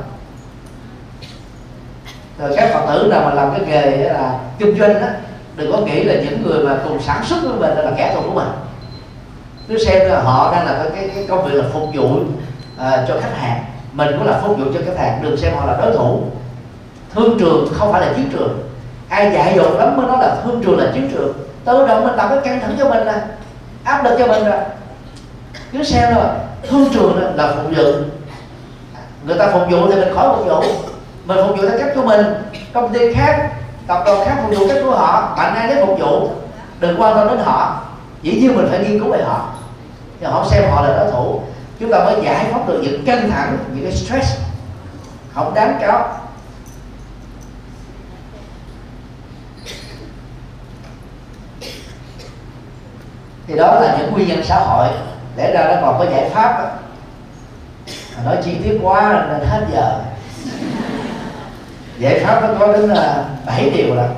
A: Rồi các phật tử nào mà làm cái nghề là kinh doanh đó đừng có nghĩ là những người mà cùng sản xuất với mình là kẻ thù của mình. Cứ xem là họ đang là cái, cái công việc là phục vụ uh, cho khách hàng mình cũng là phục vụ cho khách hàng, đừng xem họ là đối thủ. Thương trường không phải là chiến trường. Ai dạy dột lắm mới nói là thương trường là chiến trường. Tự động mình tạo cái căng thẳng cho mình nè, áp lực cho mình rồi cứ xem rồi thương trường là phục vụ. Người ta phục vụ thì mình khỏi phục vụ. Mình phục vụ theo cách của mình. Công ty khác, tập đoàn khác phục vụ cách của họ, bạn ai để phục vụ. Đừng quan tâm đến họ. Dĩ nhiên mình phải nghiên cứu về họ. Nhưng họ xem họ là đối thủ chúng ta mới giải phóng được những căng thẳng, những cái stress. Không đáng có. Thì đó là những nguyên nhân xã hội. Để ra nó còn có giải pháp đó. nói chi tiết quá nên hết giờ. Giải pháp nó có đến là bảy điều là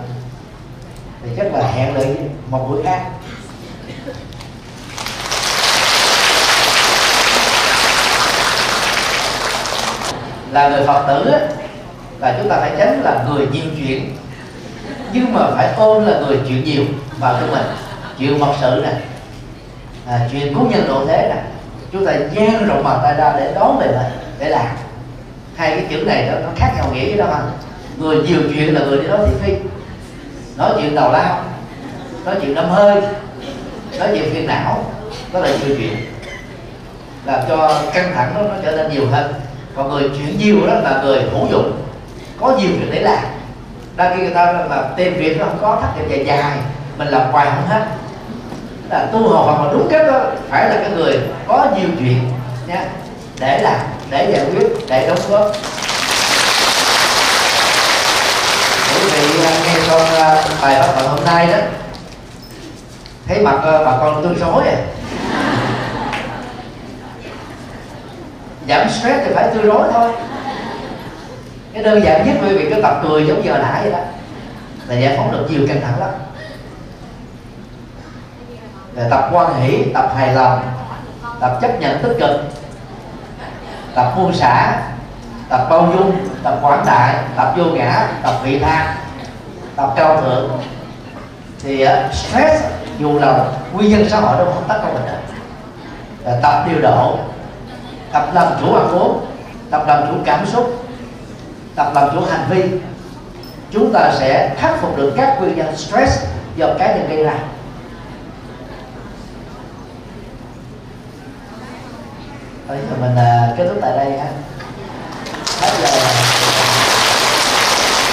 A: thì chắc là hẹn lại một buổi khác. Là người phật tử á, là chúng ta phải tránh là người nhiều chuyện nhưng mà phải ôn là người chuyện nhiều vào trong mình chuyện mật sự nè. À, chuyện cứu nhân độ thế nè. Chúng ta dang rộng bàn tay ra để đón về lại để làm. Hai cái chữ này nó, nó khác nhau nghĩa với đó anh người nhiều chuyện là người đi nói thị phi. Nói chuyện tào lao nói chuyện đâm hơi nói chuyện phiền não đó là nhiều chuyện làm cho căng thẳng nó, nó trở nên nhiều hơn còn người chuyện nhiều đó là người hữu dụng có nhiều việc để làm đa khi người ta là tên việc nó không có, thắt đẹp dài dài, mình làm hoài không hết. Là tu học hoặc mà đúng cách đó, phải là cái người có nhiều chuyện nha để làm, để giải quyết, để đóng góp. Quý vị à, nghe con à, bài pháp luận hôm nay đó, thấy mặt à, bà con tươi sói à. Giảm stress thì phải tươi rối thôi. Cái đơn giản nhất quý vị cứ tập cười giống giờ nãy vậy đó. Là giải phóng được nhiều căng thẳng lắm. Là tập quan hỷ tập hài lòng tập chấp nhận tích cực tập buông xả tập bao dung tập quảng đại tập vô ngã tập vị tha tập cao thượng. Thì uh, stress dù là nguyên nhân xã hội đâu không tác cả mình tập điều độ tập làm chủ ăn uống tập làm chủ cảm xúc tập làm chủ hành vi. Chúng ta sẽ khắc phục được các nguyên nhân stress do cá nhân gây ra. Thôi, mình à, kết thúc tại đây ha.